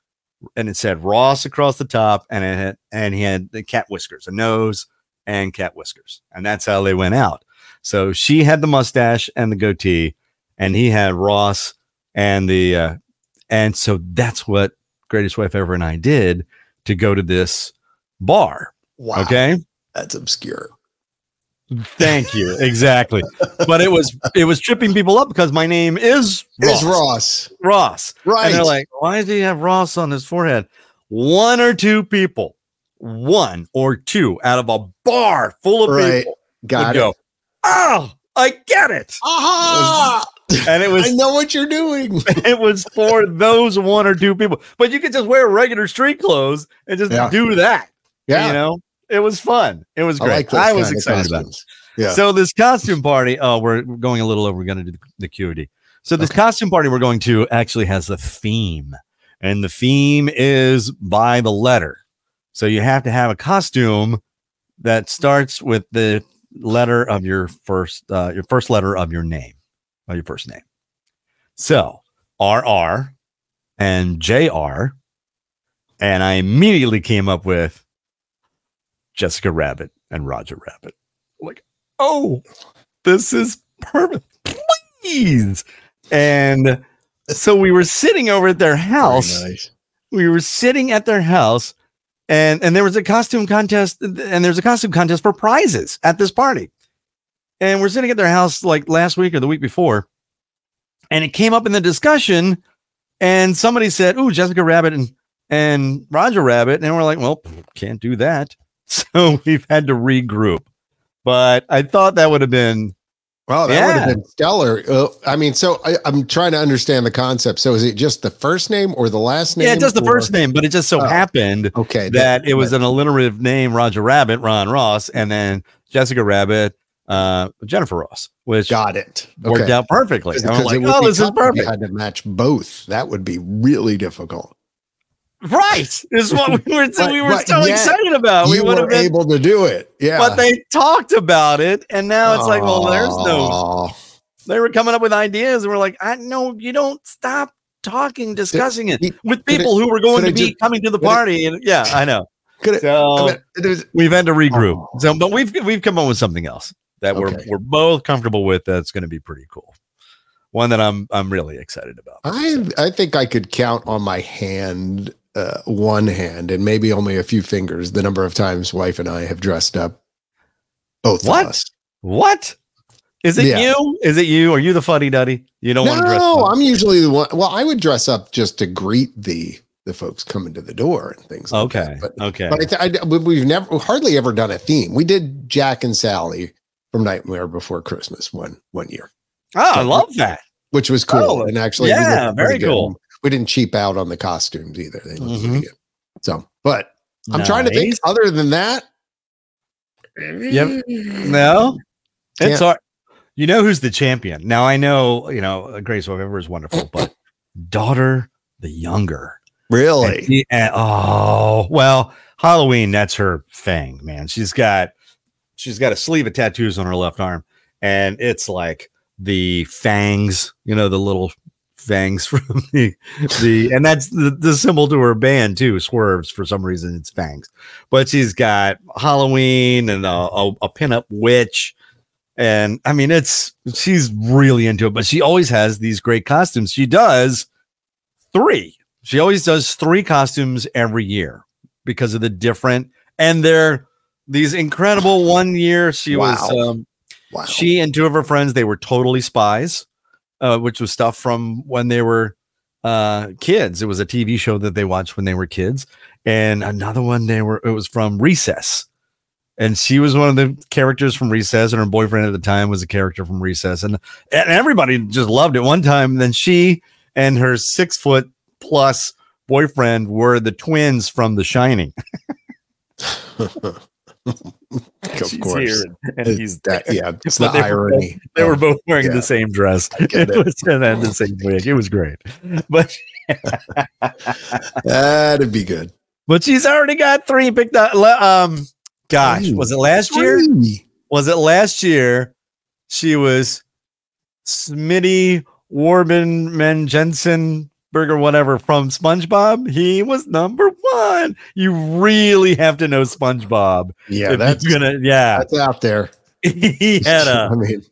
and it said Ross across the top and it had, and he had the cat whiskers, a nose and cat whiskers. And that's how they went out. So she had the mustache and the goatee and he had Ross and the uh and so that's what Greatest Wife Ever and I did to go to this bar. Wow. Okay. That's obscure. Thank you. Exactly. but it was it was tripping people up because my name is Ross. Is Ross. Ross. Right. And they're like, why does he have Ross on his forehead? One or two people, one or two out of a bar full of Right. people Got would it. go, oh, I get it. Aha! [LAUGHS] And it was I know what you're doing. [LAUGHS] it was for those one or two people. But you could just wear regular street clothes and just Yeah. do that. Yeah. You know, it was fun. It was I great. like I was excited about it. Yeah. So this costume party, oh, we're going a little over. We're going to do the, QD. So this costume party we're going to actually has a theme, and the theme is by the letter. So you have to have a costume that starts with the letter of your first, uh, your first letter of your name, of your first name. So RR and JR, and I immediately came up with Jessica Rabbit and Roger Rabbit. Like, oh, this is perfect. Please. And so we were sitting over at their house. Nice. We were sitting at their house, and and there was a costume contest, and there's a costume contest for prizes at this party. And we're sitting at their house like last week or the week before, and it came up in the discussion, and somebody said, "Ooh, Jessica Rabbit and and Roger Rabbit," and we're like, "Well, can't do that." [LAUGHS] So we've had to regroup. But I thought that would have been Wow, that would have been stellar. Uh, I mean, so I, I'm trying to understand the concept. So is it just the first name or the last name? yeah, it's just the or- first name, but it just so Oh. happened Okay. that it was an alliterative name, Roger Rabbit, Ron Ross, and then Jessica Rabbit, uh, Jennifer Ross, which got it. worked Okay. out perfectly. I'm like, oh, this is if you perfect. had to match both. That would be really difficult. Right. Is what we were, [LAUGHS] we were so excited about. We you would were have been, able to do it. Yeah. but they talked about it, and now it's like, well, there's no. They were coming up with ideas, and we're like, I no, you don't stop talking, discussing it he- with could it- people who were going to be just- coming to the could it- party. And yeah, I know. Could it, So I mean, we've had to regroup. Oh. So, but we've we've come up with something else that we're we're both comfortable with. That's going to be pretty cool. One that I'm I'm really excited about. I I think I could count on my hand, uh, one hand, and maybe only a few fingers, the number of times wife and I have dressed up. Both What? of us. What is it? Yeah. You? Is it you? Are you the funny duddy? You don't want to dress. No, up? I'm usually the one. Well, I would dress up just to greet the the folks coming to the door and things. Like Okay. that. But okay. but I, I, we- we've never hardly ever done a theme. We did Jack and Sally from Nightmare Before Christmas one one year, oh, I love that. which was cool. Oh, and actually, yeah, very good. cool. We didn't cheap out on the costumes either. They looked Mhm. pretty good. So, but I'm trying to think. Other than that, Yep. No, it's hard. You know who's the champion? Now I know you know Grace Weber is wonderful, but daughter the younger. And really, she- and- oh well, Halloween. That's her thing, man. She's got she's got a sleeve of tattoos on her left arm, and it's like the fangs. You know the little fangs [LAUGHS] from the the, and that's the, the symbol to her band too. Swerves for some reason. It's fangs, but she's got Halloween and a, a, a pinup witch. And I mean, it's she's really into it, but she always has these great costumes. She does three. She always does three costumes every year because of the different, and they're these incredible. One year she was, um, wow. she and two of her friends, they were totally spies, uh, which was stuff from when they were uh, kids. It was a TV show that they watched when they were kids. And another one, they were, it was from Recess. And she was one of the characters from Recess, and her boyfriend at the time was a character from Recess. And, and everybody just loved it one time. Then she and her six foot plus boyfriend were the twins from The Shining. [LAUGHS] [LAUGHS] of She's course. here and, he's That, yeah, [LAUGHS] it's the they were irony. They were both wearing yeah. the same dress. [LAUGHS] It it. was and the same wig. It was great. But That'd be good. but she's already got three picked up. Um, gosh, was it last year? Was it last year? She was Smitty Warben Men Jensen Burger, whatever from SpongeBob. He was number one. You really have to know SpongeBob. Yeah, that's gonna, yeah. that's out there. [LAUGHS] he had a [LAUGHS] I mean,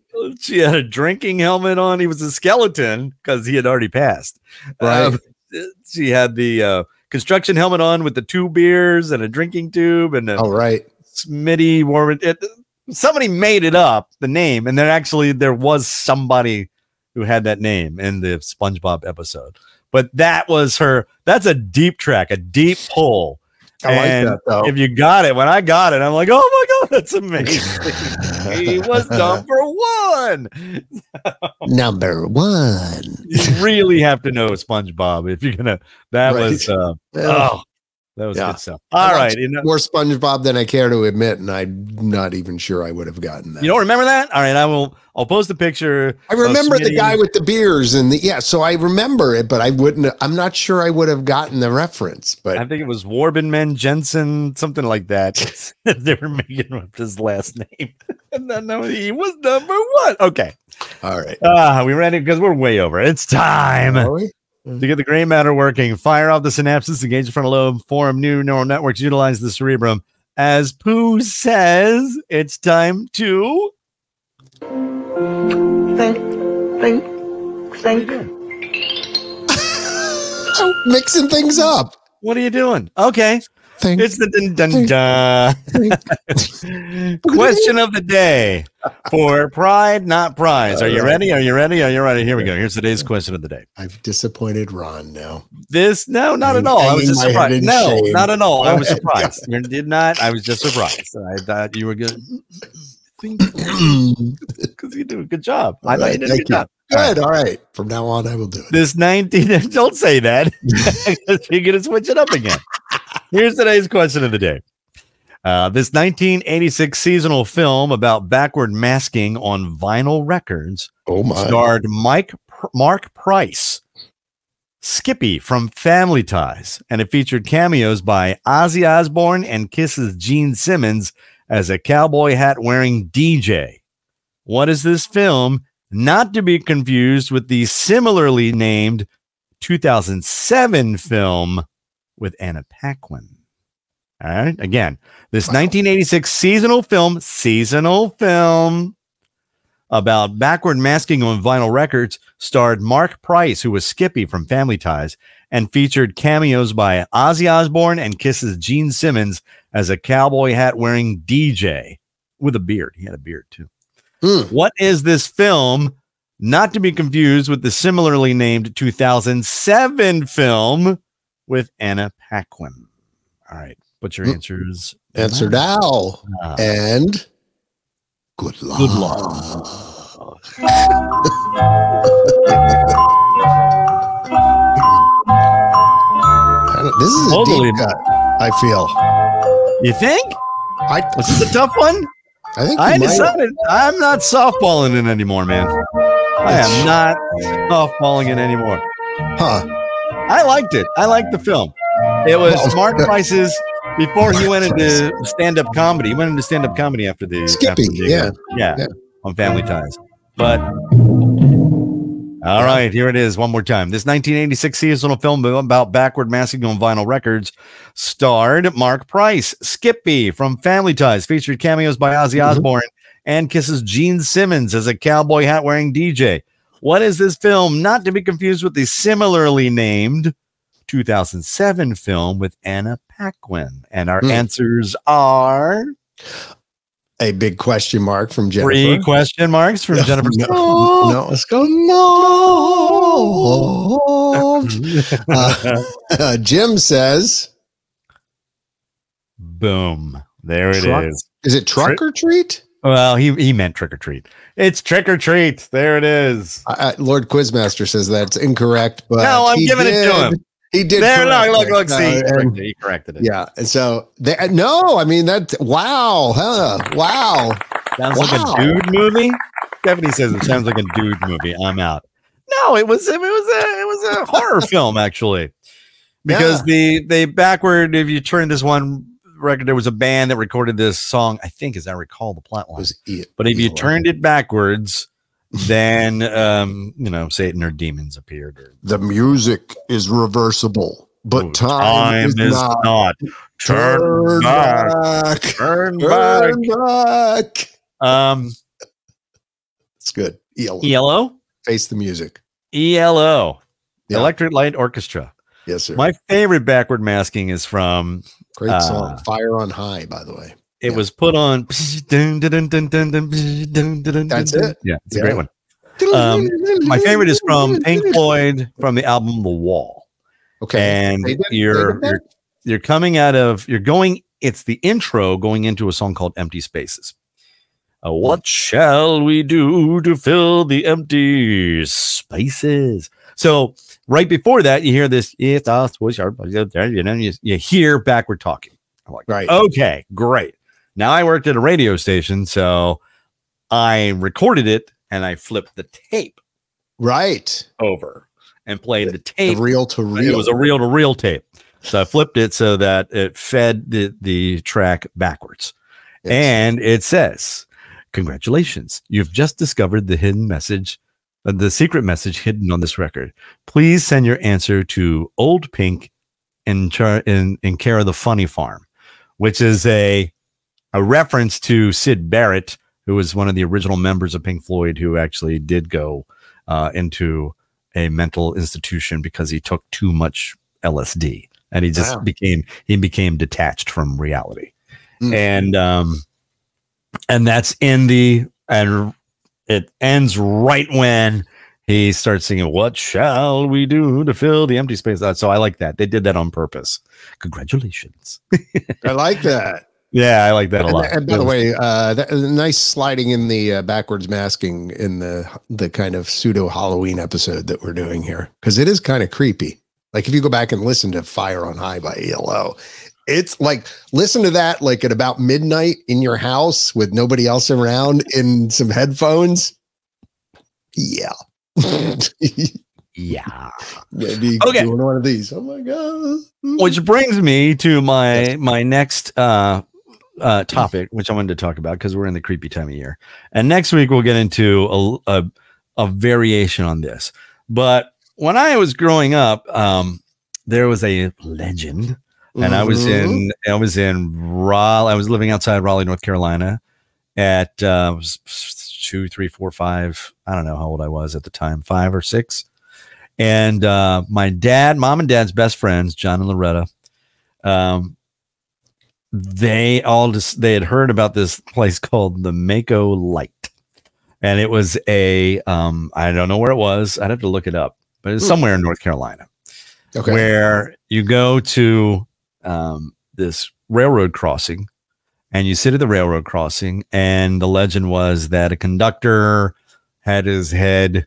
she had a drinking helmet on. He was a skeleton because he had already passed. Right. Um, [LAUGHS] she had the uh, construction helmet on with the two beers and a drinking tube and a right, Smitty Warren. It, somebody made it up, the name, and then actually there was somebody who had that name in the SpongeBob episode. But that was her. That's a deep track, a deep pull. I like And that though. If you got it, when I got it, I'm like, oh my god, that's amazing. [LAUGHS] he was number one. [LAUGHS] Number one. You really have to know SpongeBob if you're gonna. That Right. was uh, oh, that was Yeah. good stuff. I All watched right, you know, more SpongeBob than I care to admit, and I'm not even sure I would have gotten that. you don't remember that? All right, I will. I'll post a picture. I remember the guy with the beers and the yeah, so I remember it, but I wouldn't. I'm not sure I would have gotten the reference. But I think it was Warbenman Jensen, something like that. [LAUGHS] [LAUGHS] they were making up his last name, [LAUGHS] and then no, he was number one. Okay, all right, ah, we ran it because we're way over. It's time. Are we? To get the gray matter working, fire off the synapses, engage the frontal lobe, form new neural networks, utilize the cerebrum. As Pooh says, it's time to. think, think, think. [LAUGHS] mixing things up. What are you doing? Okay, Think, it's the dun dun dun. [LAUGHS] Question of the day for pride, not prize. Are you ready? Are you ready? Are you ready? Here we go. Here's today's question of the day. I've disappointed Ron now. This no, not I'm at all. I was just surprised. No, shame. not at all. I was [LAUGHS] surprised. You did not. I was just surprised. I thought you were good. [CLEARS THROAT] Because you do a good job. I thought you did a Thank good you. job. Good. All right. From now on, I will do it. This 19, [LAUGHS] don't say that. You're going to switch it up again. Here's today's question of the day. Uh, this 1986 seasonal film about backward masking on vinyl records Oh my. starred Mike Pr- Mark Price, Skippy from Family Ties, and it featured cameos by Ozzy Osbourne and Kiss's Gene Simmons as a cowboy hat wearing DJ. What is this film? Not to be confused with the similarly named 2007 film with Anna Paquin. All right. Again, this 1986 seasonal film, seasonal film about backward masking on vinyl records starred Mark Price, who was Skippy from Family Ties, and featured cameos by Ozzy Osbourne and Kiss's Gene Simmons as a cowboy hat wearing DJ with a beard. He had a beard too. Hmm. What is this film? Not to be confused with the similarly named 2007 film with Anna Paquin. All right. What's your Hmm. answers? Answer now. Ah. And good luck. Good luck. [LAUGHS] This is a Totally. deep cut. I feel. You think? I, Was this a tough one? I think I decided I'm not softballing it anymore, man. I am not softballing it anymore. Huh. I liked it. I liked the film. It was Well, Mark Price's before he went into stand-up comedy. He went into stand-up comedy after the Skippy, after the, yeah. yeah, Yeah. on Family Ties. But all right, here it is one more time. This 1986 seasonal film about backward masking on vinyl records starred Mark Price, Skippy from Family Ties, featured cameos by Ozzy Mhm. Osbourne and kisses Gene Simmons as a cowboy hat wearing DJ. What is this film? Not to be confused with the similarly named 2007 film with Anna Paquin. And our Hmm. answers are A big question mark from Jennifer. three question marks from [LAUGHS] Jennifer. No, no, [LAUGHS] let's go. No. [LAUGHS] Uh, Jim says, Boom. There it is. Truck- "Is it truck or treat?" Well, he, he meant trick or treat. It's trick or treat. There it is. I, I- Lord Quizmaster says that's incorrect, but No, I'm giving it to him. He did. There, look, look, look. See, Uh, he and- corrected it. He corrected it. yeah, and so they, no, I mean that. Wow, huh? Wow. Sounds Wow. like a dude movie. Stephanie says it sounds like a dude movie. I'm out. No, it was it was a it was a horror [LAUGHS] film actually. Because the they backward, if you turn this one record, there was a band that recorded this song. I think, as I recall, the plot line. was E- But if you Elon. turned it backwards, then um, you know, Satan or demons appeared. Or, the music is reversible, but Ooh, time, is, not. not. Turn back. back. Turn back. Turn back. Um, It's good. ELO. ELO, Face the music. ELO, Yeah. Electric Light Orchestra. Yes, sir. My favorite backward masking is from Great uh, song. Fire on High, by the way. it Yeah. was put on. That's it? Yeah, it's a Yeah. great one. Um, My favorite is from Pink Floyd from the album The Wall. Okay. and did- you're, you're you're coming out of you're going it's the intro going into a song called empty spaces Uh, what shall we do to fill the empty spaces so right before that you hear this it's us was our you know you, you hear backward talking I'm like Right. okay great now i worked at a radio station so i recorded it and i flipped the tape Right. over and played the The tape reel to reel. it was a reel to reel tape. So I flipped it so that it fed the, the track backwards. Yes. And it says, Congratulations, you've just discovered the hidden message, the secret message hidden on this record. Please send your answer to Old Pink in, char- in, in care of the Funny Farm, which is a, a reference to Syd Barrett, who was one of the original members of Pink Floyd, who actually did go uh, into a mental institution because he took too much LSD and he just Wow. became he became detached from reality. Mm. And um and that's in the and it ends right when he starts singing what shall we do to fill the empty space? Uh, so i like that. They did that on purpose. Congratulations. [LAUGHS] I like that. yeah i like that a And, lot. and by the way, uh, that, nice sliding in the uh, backwards masking in the the kind of pseudo Halloween episode that we're doing here. Because it is kind of creepy. Like if you go back and listen to "Fire on High" by ELO, it's like listen to that like at about midnight in your house with nobody else around in some headphones. Yeah. [LAUGHS] yeah Maybe Okay. doing one of these. Oh my god! which brings me to my my next uh uh topic which i wanted to talk about because we're in the creepy time of year and next week we'll get into a, a a variation on this but when i was growing up um there was a legend and I was Mhm. in I was in Raleigh. I was living outside Raleigh, North Carolina, at uh, was two, three, four, five. I don't know how old I was at the time, five or six. And uh, my dad, mom, and dad's best friends, John and Loretta, um, they all just they had heard about this place [LAUGHS] called the Maco Light, and it was a um, I don't know where it was. I'd have to look it up, but it's Hmm. somewhere in North Carolina Okay. where you go to um, this railroad crossing and you sit at the railroad crossing and the legend was that a conductor had his head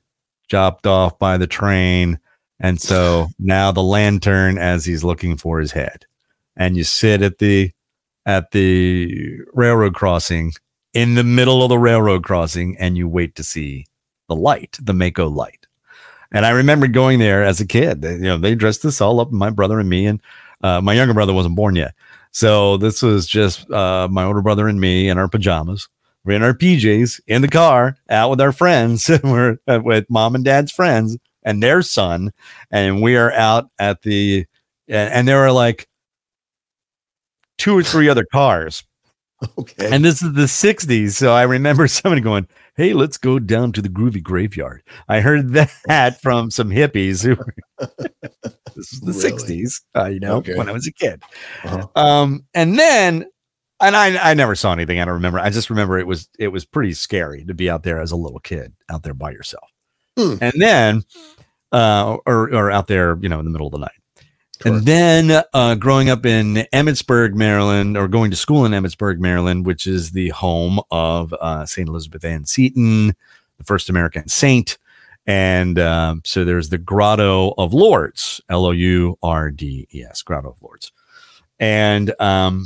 chopped off by the train and so [LAUGHS] now the lantern as he's looking for his head and you sit at the at the railroad crossing in the middle of the railroad crossing and you wait to see the light the Maco light and I remember going there as a kid. They, you know, they dressed us all up, my brother and me, and uh, my younger brother wasn't born yet. So this was just uh, my older brother and me in our pajamas. We're in our PJs in the car, out with our friends. [LAUGHS] We're uh, with mom and dad's friends and their son, and we are out at the, and, and there were like two or three other cars [LAUGHS] okay. and this is the 60s. So I remember [LAUGHS] somebody going, Hey, let's go down to the groovy graveyard. I heard that [LAUGHS] from some hippies who this is the Really? 60s, uh, you know, Okay. when I was a kid. Uh-huh. Um, and then and I I never saw anything. I don't remember. I just remember it was it was pretty scary to be out there as a little kid, out there by yourself. Hmm. And then uh or or out there, you know, in the middle of the night. And then uh, growing up in Emmitsburg, Maryland, or going to school in Emmitsburg, Maryland, which is the home of uh, St. Elizabeth Ann Seton, the first American saint. And um, so there's the Grotto of Lourdes, L O U R D E S, Grotto of Lourdes. And um,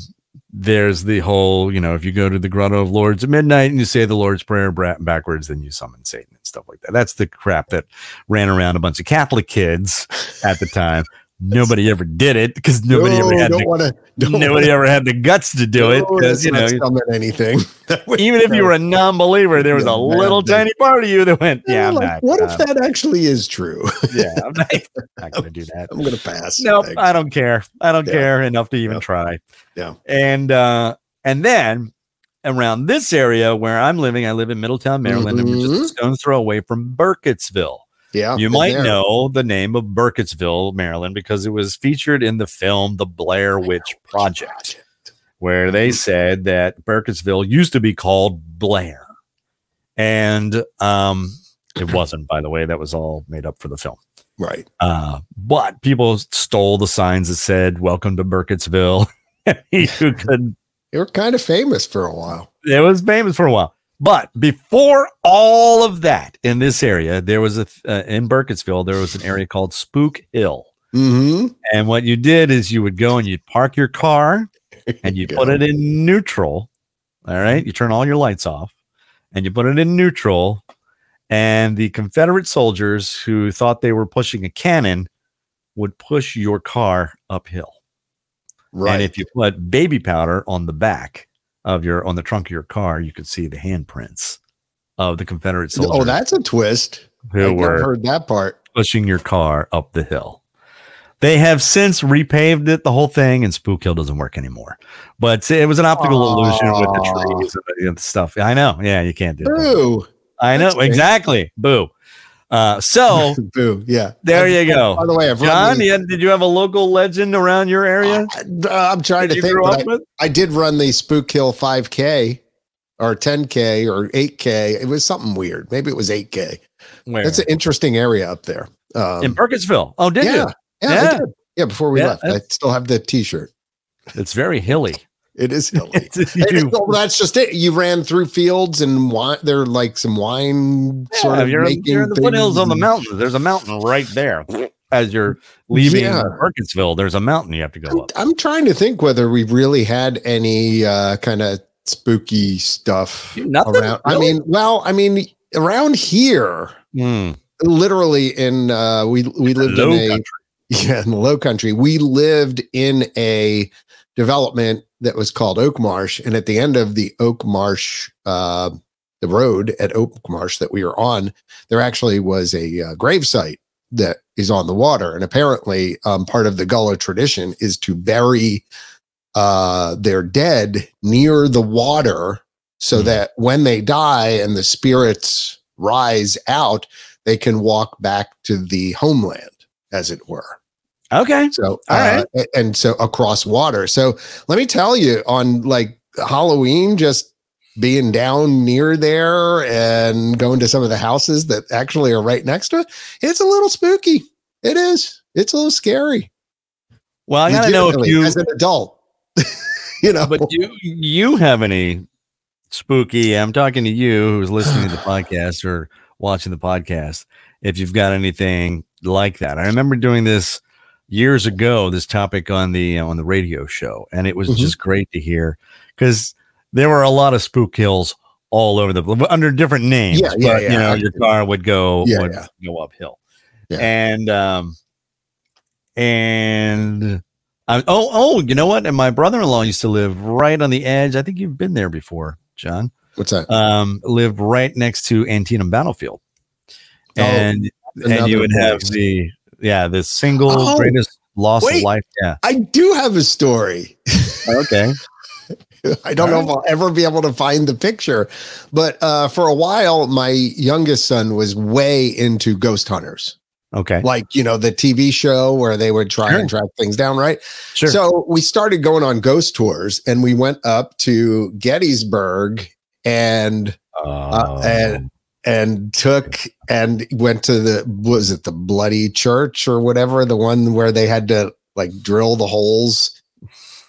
there's the whole, you know, if you go to the Grotto of Lourdes at midnight and you say the Lord's Prayer backwards, then you summon Satan and stuff like that. That's the crap that ran around a bunch of Catholic kids at the time. Nobody ever did it because nobody ever had the, want to. nobody ever had the guts to do it because you know anything. [LAUGHS] Even if you were a non-believer, there was a little man. tiny part of you that went, Yeah, "Yeah, I'm like, not, what if that actually is true? [LAUGHS] yeah, I'm not, [LAUGHS] not going to do that." I'm gonna pass. Nope, Thanks. I don't care. I don't Yeah. care enough to even Yeah. try. Yeah. And uh and then around this area where I'm living, I live in Middletown, Maryland, and we're just a stone's throw away from Burkittsville. Yeah, you might there. know the name of Burkittsville, Maryland, because it was featured in the film The Blair Witch Project, where they said that Burkittsville used to be called Blair. And um, it [CLEARS THROAT] wasn't, by the way, that was all made up for the film. Right. Uh, but people stole the signs that said "Welcome to Burkittsville." [LAUGHS] you [LAUGHS] could. They were kind of famous for a while. It was famous for a while. But before all of that, in this area, there was a uh, in Burkittsville, there was an area called Spook Hill. Mm-hmm. And what you did is you would go and you'd park your car and you put it in neutral. All right. You turn all your lights off and you put it in neutral. And the Confederate soldiers who thought they were pushing a cannon would push your car uphill. Right. And if you put baby powder on the back of your on the trunk of your car, you could see the handprints of the Confederate oh, soldiers oh, that's a twist. I who never were heard that part. pushing your car up the hill. They have since repaved it, the whole thing, and Spook Hill doesn't work anymore. But it was an optical illusion with the trees and the, and the stuff. I know. Yeah, you can't do. Boo. I know That's exactly. Boo. Uh, so [LAUGHS] Boo. Yeah. there I've- you go. By the way, I've run John, these- had- did you have a local legend around your area? Uh, I'm trying that to think. I, with? I did run the Spook Hill 5K or 10K or 8K. It was something weird. Maybe it was 8K. Where? It's an interesting area up there. Um, in Burkittsville. Oh, did yeah, you? yeah, Yeah. I did. yeah. Before we Yeah, left, I still have the T-shirt. It's very hilly. It is [LAUGHS] hilly. It's- well, that's just it. You ran through fields and wine. There are like some wine sort of you're, making you're in the foothills on the mountain. There's a mountain right there. As you're leaving Yeah. Burkittsville, there's a mountain you have to go up. I'm trying to think whether we really had any uh, kind of spooky stuff Nothing. around. I mean, well, I mean, around here, Hmm. literally in uh, we we lived in a country. [LAUGHS] yeah in the Low Country. We lived in a development that was called Oak Marsh, and at the end of the Oak Marsh, uh, the road at Oak Marsh that we were on, there actually was a uh, grave site that is on the water. And apparently, um, part of the Gullah tradition is to bury uh, their dead near the water so Mhm. that when they die and the spirits rise out, they can walk back to the homeland, as it were. Okay. So, All uh, a- and so across water. So let me tell you, on like Halloween, just being down near there and going to some of the houses that actually are right next to it, it's a little spooky. It is. It's a little scary. Well, I gotta know if you, as an adult, [LAUGHS] you know, but you, you have any spooky. I'm talking to you who's listening to the [SIGHS] podcast or watching the podcast. If you've got anything like that, I remember doing this years ago. This topic on the on the radio show, and it was Mhm. just great to hear because there were a lot of spook hills all over the under different names. Yeah, yeah, but, yeah, You know, your car would go Yeah, would go uphill, and um, and I, oh oh, you know what? And my brother-in-law used to live right on the edge. I think you've been there before, John. what's that? Um, lived right next to Antietam Battlefield, Oh, and and you would have place. the yeah the single Oh, greatest loss wait. of life. Yeah. I do have a story. Okay. [LAUGHS] I don't know if I'll ever be able to find the picture, but uh, for a while, my youngest son was way into ghost hunters, Okay. like you know the TV show where they would try Sure. and track things down, right? Sure. So we started going on ghost tours, and we went up to Gettysburg and Oh. and and took and went to the was it the bloody church or whatever the one where they had to like drill the holes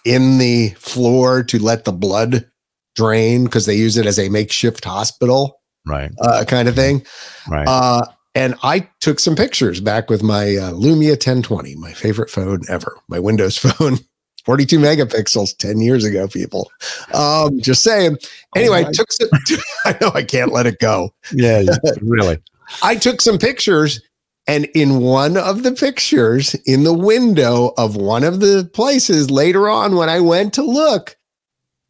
in the floor to let the blood drain because they use it as a makeshift hospital right. uh, kind of thing Right. uh, and I took some pictures back with my uh, Lumia 1020, my favorite phone ever, my Windows [LAUGHS] phone, 42 megapixels 10 years ago, people. Um, just saying. Anyway, I took some, [LAUGHS] I know I can't let it go. yeah. [LAUGHS] Really. I took some pictures, and in one of the pictures, in the window of one of the places later on, when I went to look,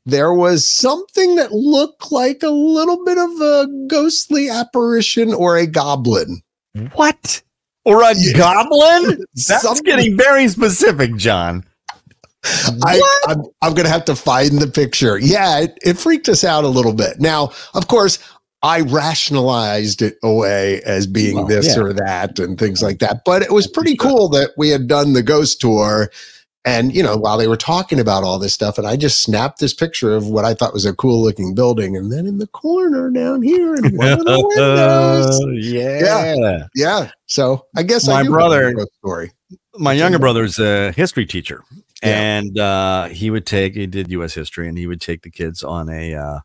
there was something that looked like a little bit of a ghostly apparition or a goblin. What? Or a Yeah. goblin? [LAUGHS] That's Something- getting very specific, John. I, I'm, I'm going to have to find the picture. Yeah, it, it freaked us out a little bit. Now, of course, I rationalized it away as being Well, this yeah. or that and things like that. But it was pretty cool that we had done the ghost tour. And, you know, while they were talking about all this stuff, and I just snapped this picture of what I thought was a cool looking building. And then in the corner down here in one of the windows. [LAUGHS] yeah. Yeah. So I guess My a brother- story. My younger brother's a history teacher. Yeah. And uh, he would take he did US history and he would take the kids on a uh,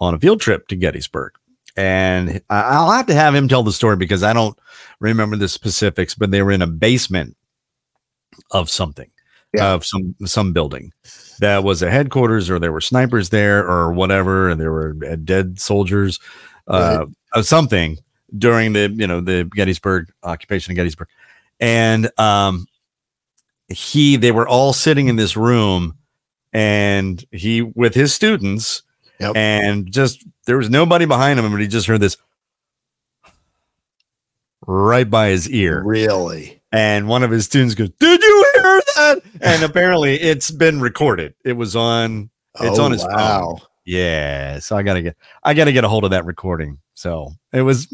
on a field trip to Gettysburg. And I'll have to have him tell the story because I don't remember the specifics, but they were in a basement of something, Yeah. of some some building that was a headquarters, or there were snipers there, or whatever, and there were uh, dead soldiers, uh, of something during the you know the Gettysburg occupation of Gettysburg, and um, he they were all sitting in this room, and he with his students, Yep. and just there was nobody behind him, but he just heard this right by his ear. Really? And one of his students goes, Did you hear that? And [LAUGHS] apparently it's been recorded. It was on, It's oh, on his phone. Wow. Yeah. So I gotta get I gotta get a hold of that recording. So it was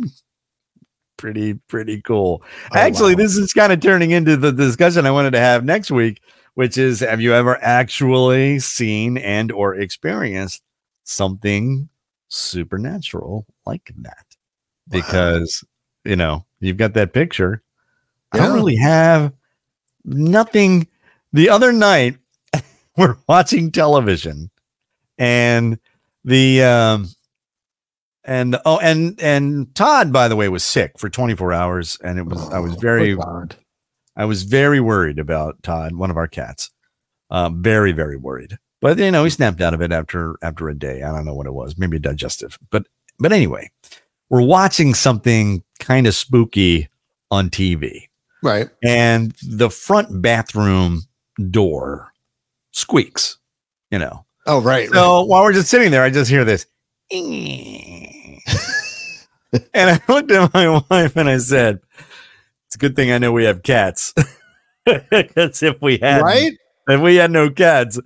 pretty, pretty cool. Oh, Actually, wow. this is kind of turning into the discussion I wanted to have next week, which is have you ever actually seen and or experienced something supernatural like that? Wow. Because you know, you've got that picture. I don't really have nothing. The other night, [LAUGHS] we're watching television, and the um, and oh, and and Todd, by the way, was sick for 24 hours, and it was I was Oh, very. I was very worried about Todd, one of our cats. Um, very, very worried. But you know, he snapped out of it after after a day. I don't know what it was, maybe digestive. But but anyway, we're watching something kind of spooky on TV, Right. and the front bathroom door squeaks. You know, Oh, right. so while we're just sitting there, I just hear this. [LAUGHS] and I looked at my wife and I said, It's a good thing I know we have cats. [LAUGHS] Because if we had right? if we had no cats,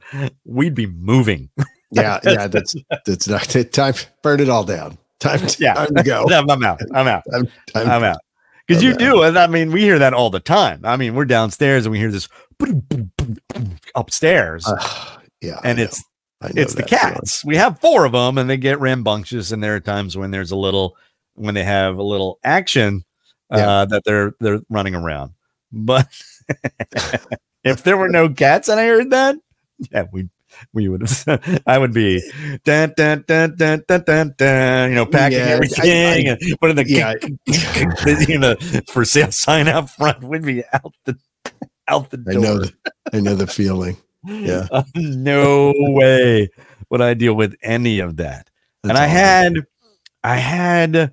we'd be moving. [LAUGHS] Yeah, yeah. That's that's not time. Burn it all down. Time to, Yeah. time to go. I'm out. I'm out. Time, time I'm out. Because you do, and I mean, we hear that all the time. I mean, we're downstairs and we hear this upstairs, Uh, yeah, and it's know. I know it's the that feeling. cats. We have four of them, and they get rambunctious. And there are times when there's a little, when they have a little action uh, Yeah. that they're they're running around. But [LAUGHS] if there were no cats, and I heard that, yeah, we we would have. I would be dun, dun, dun, dun, dun, dun, dun, you know, packing Yeah, everything I- and putting the Yeah, [LAUGHS] you know for sale sign out front. We'd be out the out the door. I know. The, I know the feeling. Yeah. [LAUGHS] Uh, no way would I deal with any of that. and That's I all. had, I had.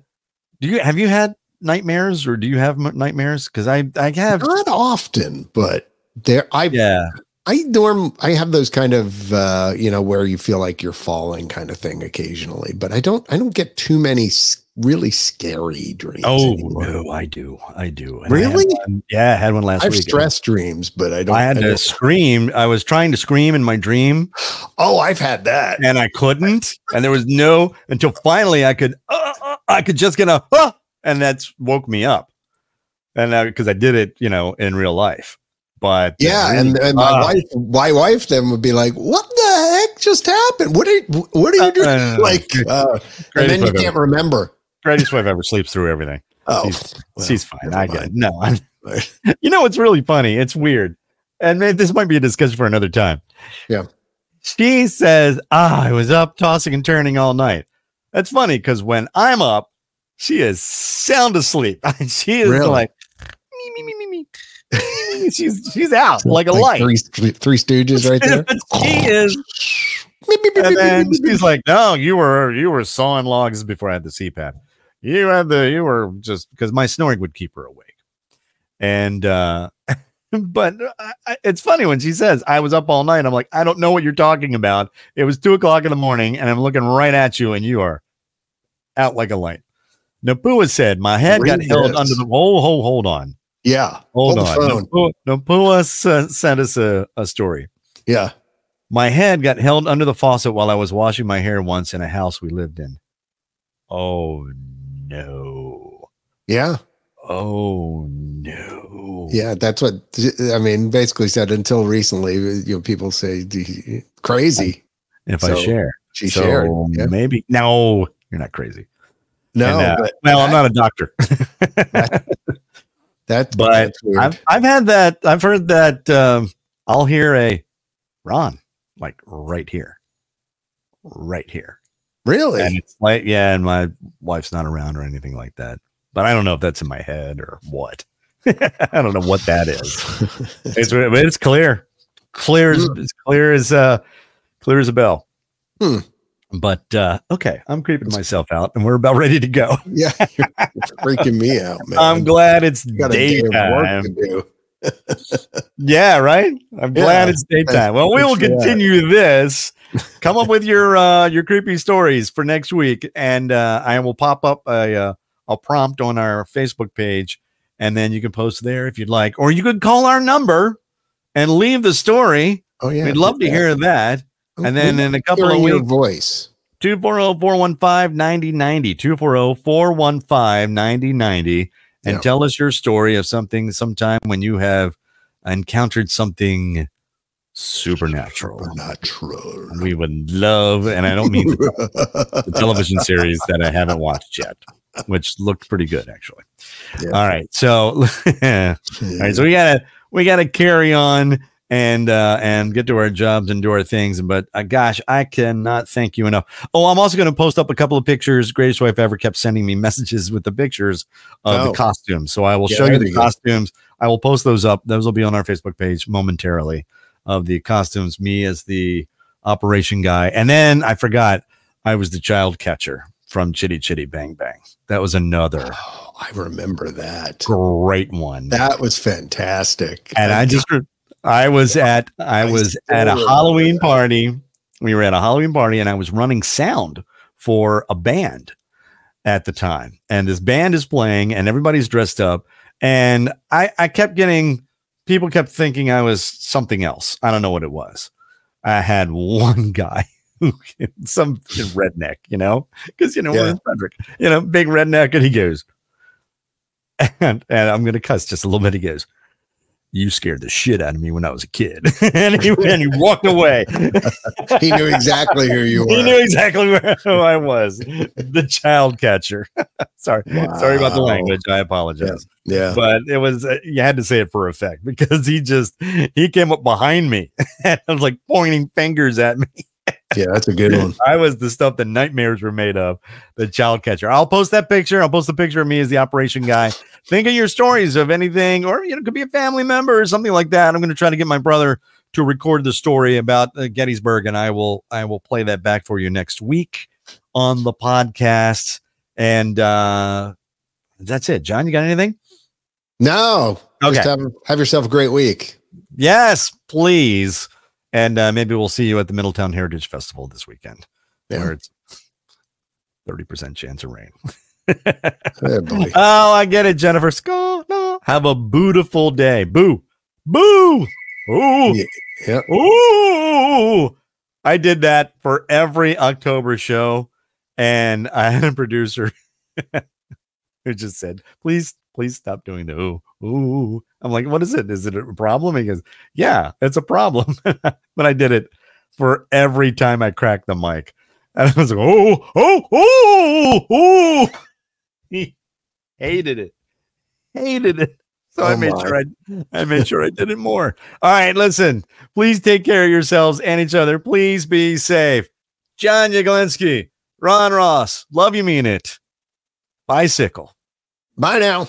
Do you have you had nightmares or do you have m- nightmares? Because I I have. not often, but there. I Yeah. I norm. I have those kind of uh, you know where you feel like you're falling kind of thing occasionally, but I don't. I don't get too many s- really scary dreams. Oh anymore. no, I do. I do. And I Really? one- yeah, I had one last I have week. stress dreams, but I don't. I had I to scream. I was trying to scream in my dream oh, I've had that. and I couldn't. And there was no until finally I could. Uh, uh, I could just get a. Uh, and that's woke me up. And because I did it, you know, in real life. But Yeah, and, and my uh, wife, my wife, then would be like, "What the heck just happened? What are what are you doing?" uh, like, uh, and then you can't remember. Greatest wife ever sleeps through everything. Oh, she's, well, she's fine. I get it. No, I'm, [LAUGHS] you know what's really funny? It's weird, and this might be a discussion for another time. Yeah. She says, "Ah, I was up tossing and turning all night." That's funny because when I'm up, she is sound asleep. [LAUGHS] she is Really? like, me, me, me, me, me. [LAUGHS] she's she's out like a light. Three, three Stooges right there. She is and then she's like, "No, you were you were sawing logs before I had the CPAP. You had the you were just because my snoring would keep her awake." And uh [LAUGHS] but I, I- it's funny when she says, "I was up all night." I'm like, "I don't know what you're talking about." It was two o'clock in the morning, and I'm looking right at you, and you are out like a light. Napua said, "My head got Read held under the hold hold hold on." Yeah. Hold, Hold on. Napua, Napua s- sent us a, a story. Yeah. My head got held under the faucet while I was washing my hair once in a house we lived in. Oh no. Yeah. Oh no. Yeah. That's what I mean. Basically said until recently, you know, people say crazy. If I share. She So shared. Yeah. maybe no, you're not crazy. No, And, uh, but well, I'm not a doctor. [LAUGHS] that, but that's weird. I've I've had that. I've heard that um, I'll hear a Ron like right here. Right here. Really? And it's like, yeah, and my wife's not around or anything like that. But I don't know if that's in my head or what. [LAUGHS] I don't know what that is. [LAUGHS] It's it's clear, clear as as clear as uh, clear as a bell. Hmm. But uh, okay, I'm creeping myself out, and we're about ready to go. [LAUGHS] yeah. You're freaking me out, man. I'm glad it's day daytime. Yeah, right. I'm glad Yeah, it's daytime. Well, we will continue this. Come up with your uh your creepy stories for next week, and uh, I will pop up a uh, a prompt on our Facebook page, and then you can post there if you'd like, or you could call our number and leave the story. Oh yeah. We'd love to hear that. And then in a couple of your weeks, voice. 240-415-9090, 240-415-9090, and Yeah. tell us your story of something sometime when you have encountered something supernatural. Supernatural. We would love, and I don't mean the, the television [LAUGHS] series that I haven't watched yet, which looked pretty good actually. Yeah. All right, so [LAUGHS] all right, so we gotta we gotta carry on and uh and get to our jobs and do our things. But uh, gosh, I cannot thank you enough. Oh, I'm also gonna post up a couple of pictures. Greatest wife ever kept sending me [LAUGHS] messages with the pictures of Oh. the costumes, so I will Yeah, show you the you go. costumes. I will post those up. Those will be on our Facebook page momentarily of the costumes. Me as the operation guy, and then I forgot I was the child catcher from Chitty Chitty Bang Bang. That was another Oh, I remember that. great one. That was fantastic. and I just I was at I I was at a Halloween that. party. We were at a Halloween party and I was running sound for a band at the time. And this band is playing and everybody's dressed up and I I kept getting people kept thinking I was something else. I don't know what it was. I had one [LAUGHS] guy who [LAUGHS] some redneck, you know, because you know Yeah. Frederick, you know, big redneck, and he goes, [LAUGHS] and and I'm gonna cuss just a little bit. He goes, "You scared the shit out of me when I was a kid," [LAUGHS] and he [LAUGHS] and he walked away. He knew exactly who you were. He knew exactly where [LAUGHS] who I was, the child catcher. sorry, sorry about the language. I apologize, Yeah. but it was uh, you had to say it for effect because he just he came up behind me and was like pointing fingers at me. Yeah, that's a good one. I was the stuff that nightmares were made of. The child catcher. I'll post that picture. I'll post a picture of me as the operation guy. Think of your stories of anything, or you know, it could be a family member or something like that. I'm going to try to get my brother to record the story about uh, Gettysburg, and I will I will play that back for you next week on the podcast. And uh that's it. John, you got anything? No. Okay. Just have, have yourself a great week. Yes, please. And uh, maybe we'll see you at the Middletown Heritage Festival this weekend, Yeah. where it's thirty percent chance of rain. [LAUGHS] Oh. I get it, Jennifer. No. Have a beautiful day. Boo. Boo. Ooh. Yeah. Yep. Ooh. I did that for every October show. And I had a producer [LAUGHS] who just said, please, please stop doing the ooh. Ooh. I'm like, what is it? Is it a problem? He goes, Yeah, it's a problem. [LAUGHS] but I did it for every time I cracked the mic. And I was like, oh, oh, oh, oh. [LAUGHS] He hated it. Hated it. So I Oh made my. sure I I made sure I did it more. All right, listen. Please take care of yourselves and each other. Please be safe. John Yaglinski, Ron Ross, love you mean it. Bicycle. Bye now.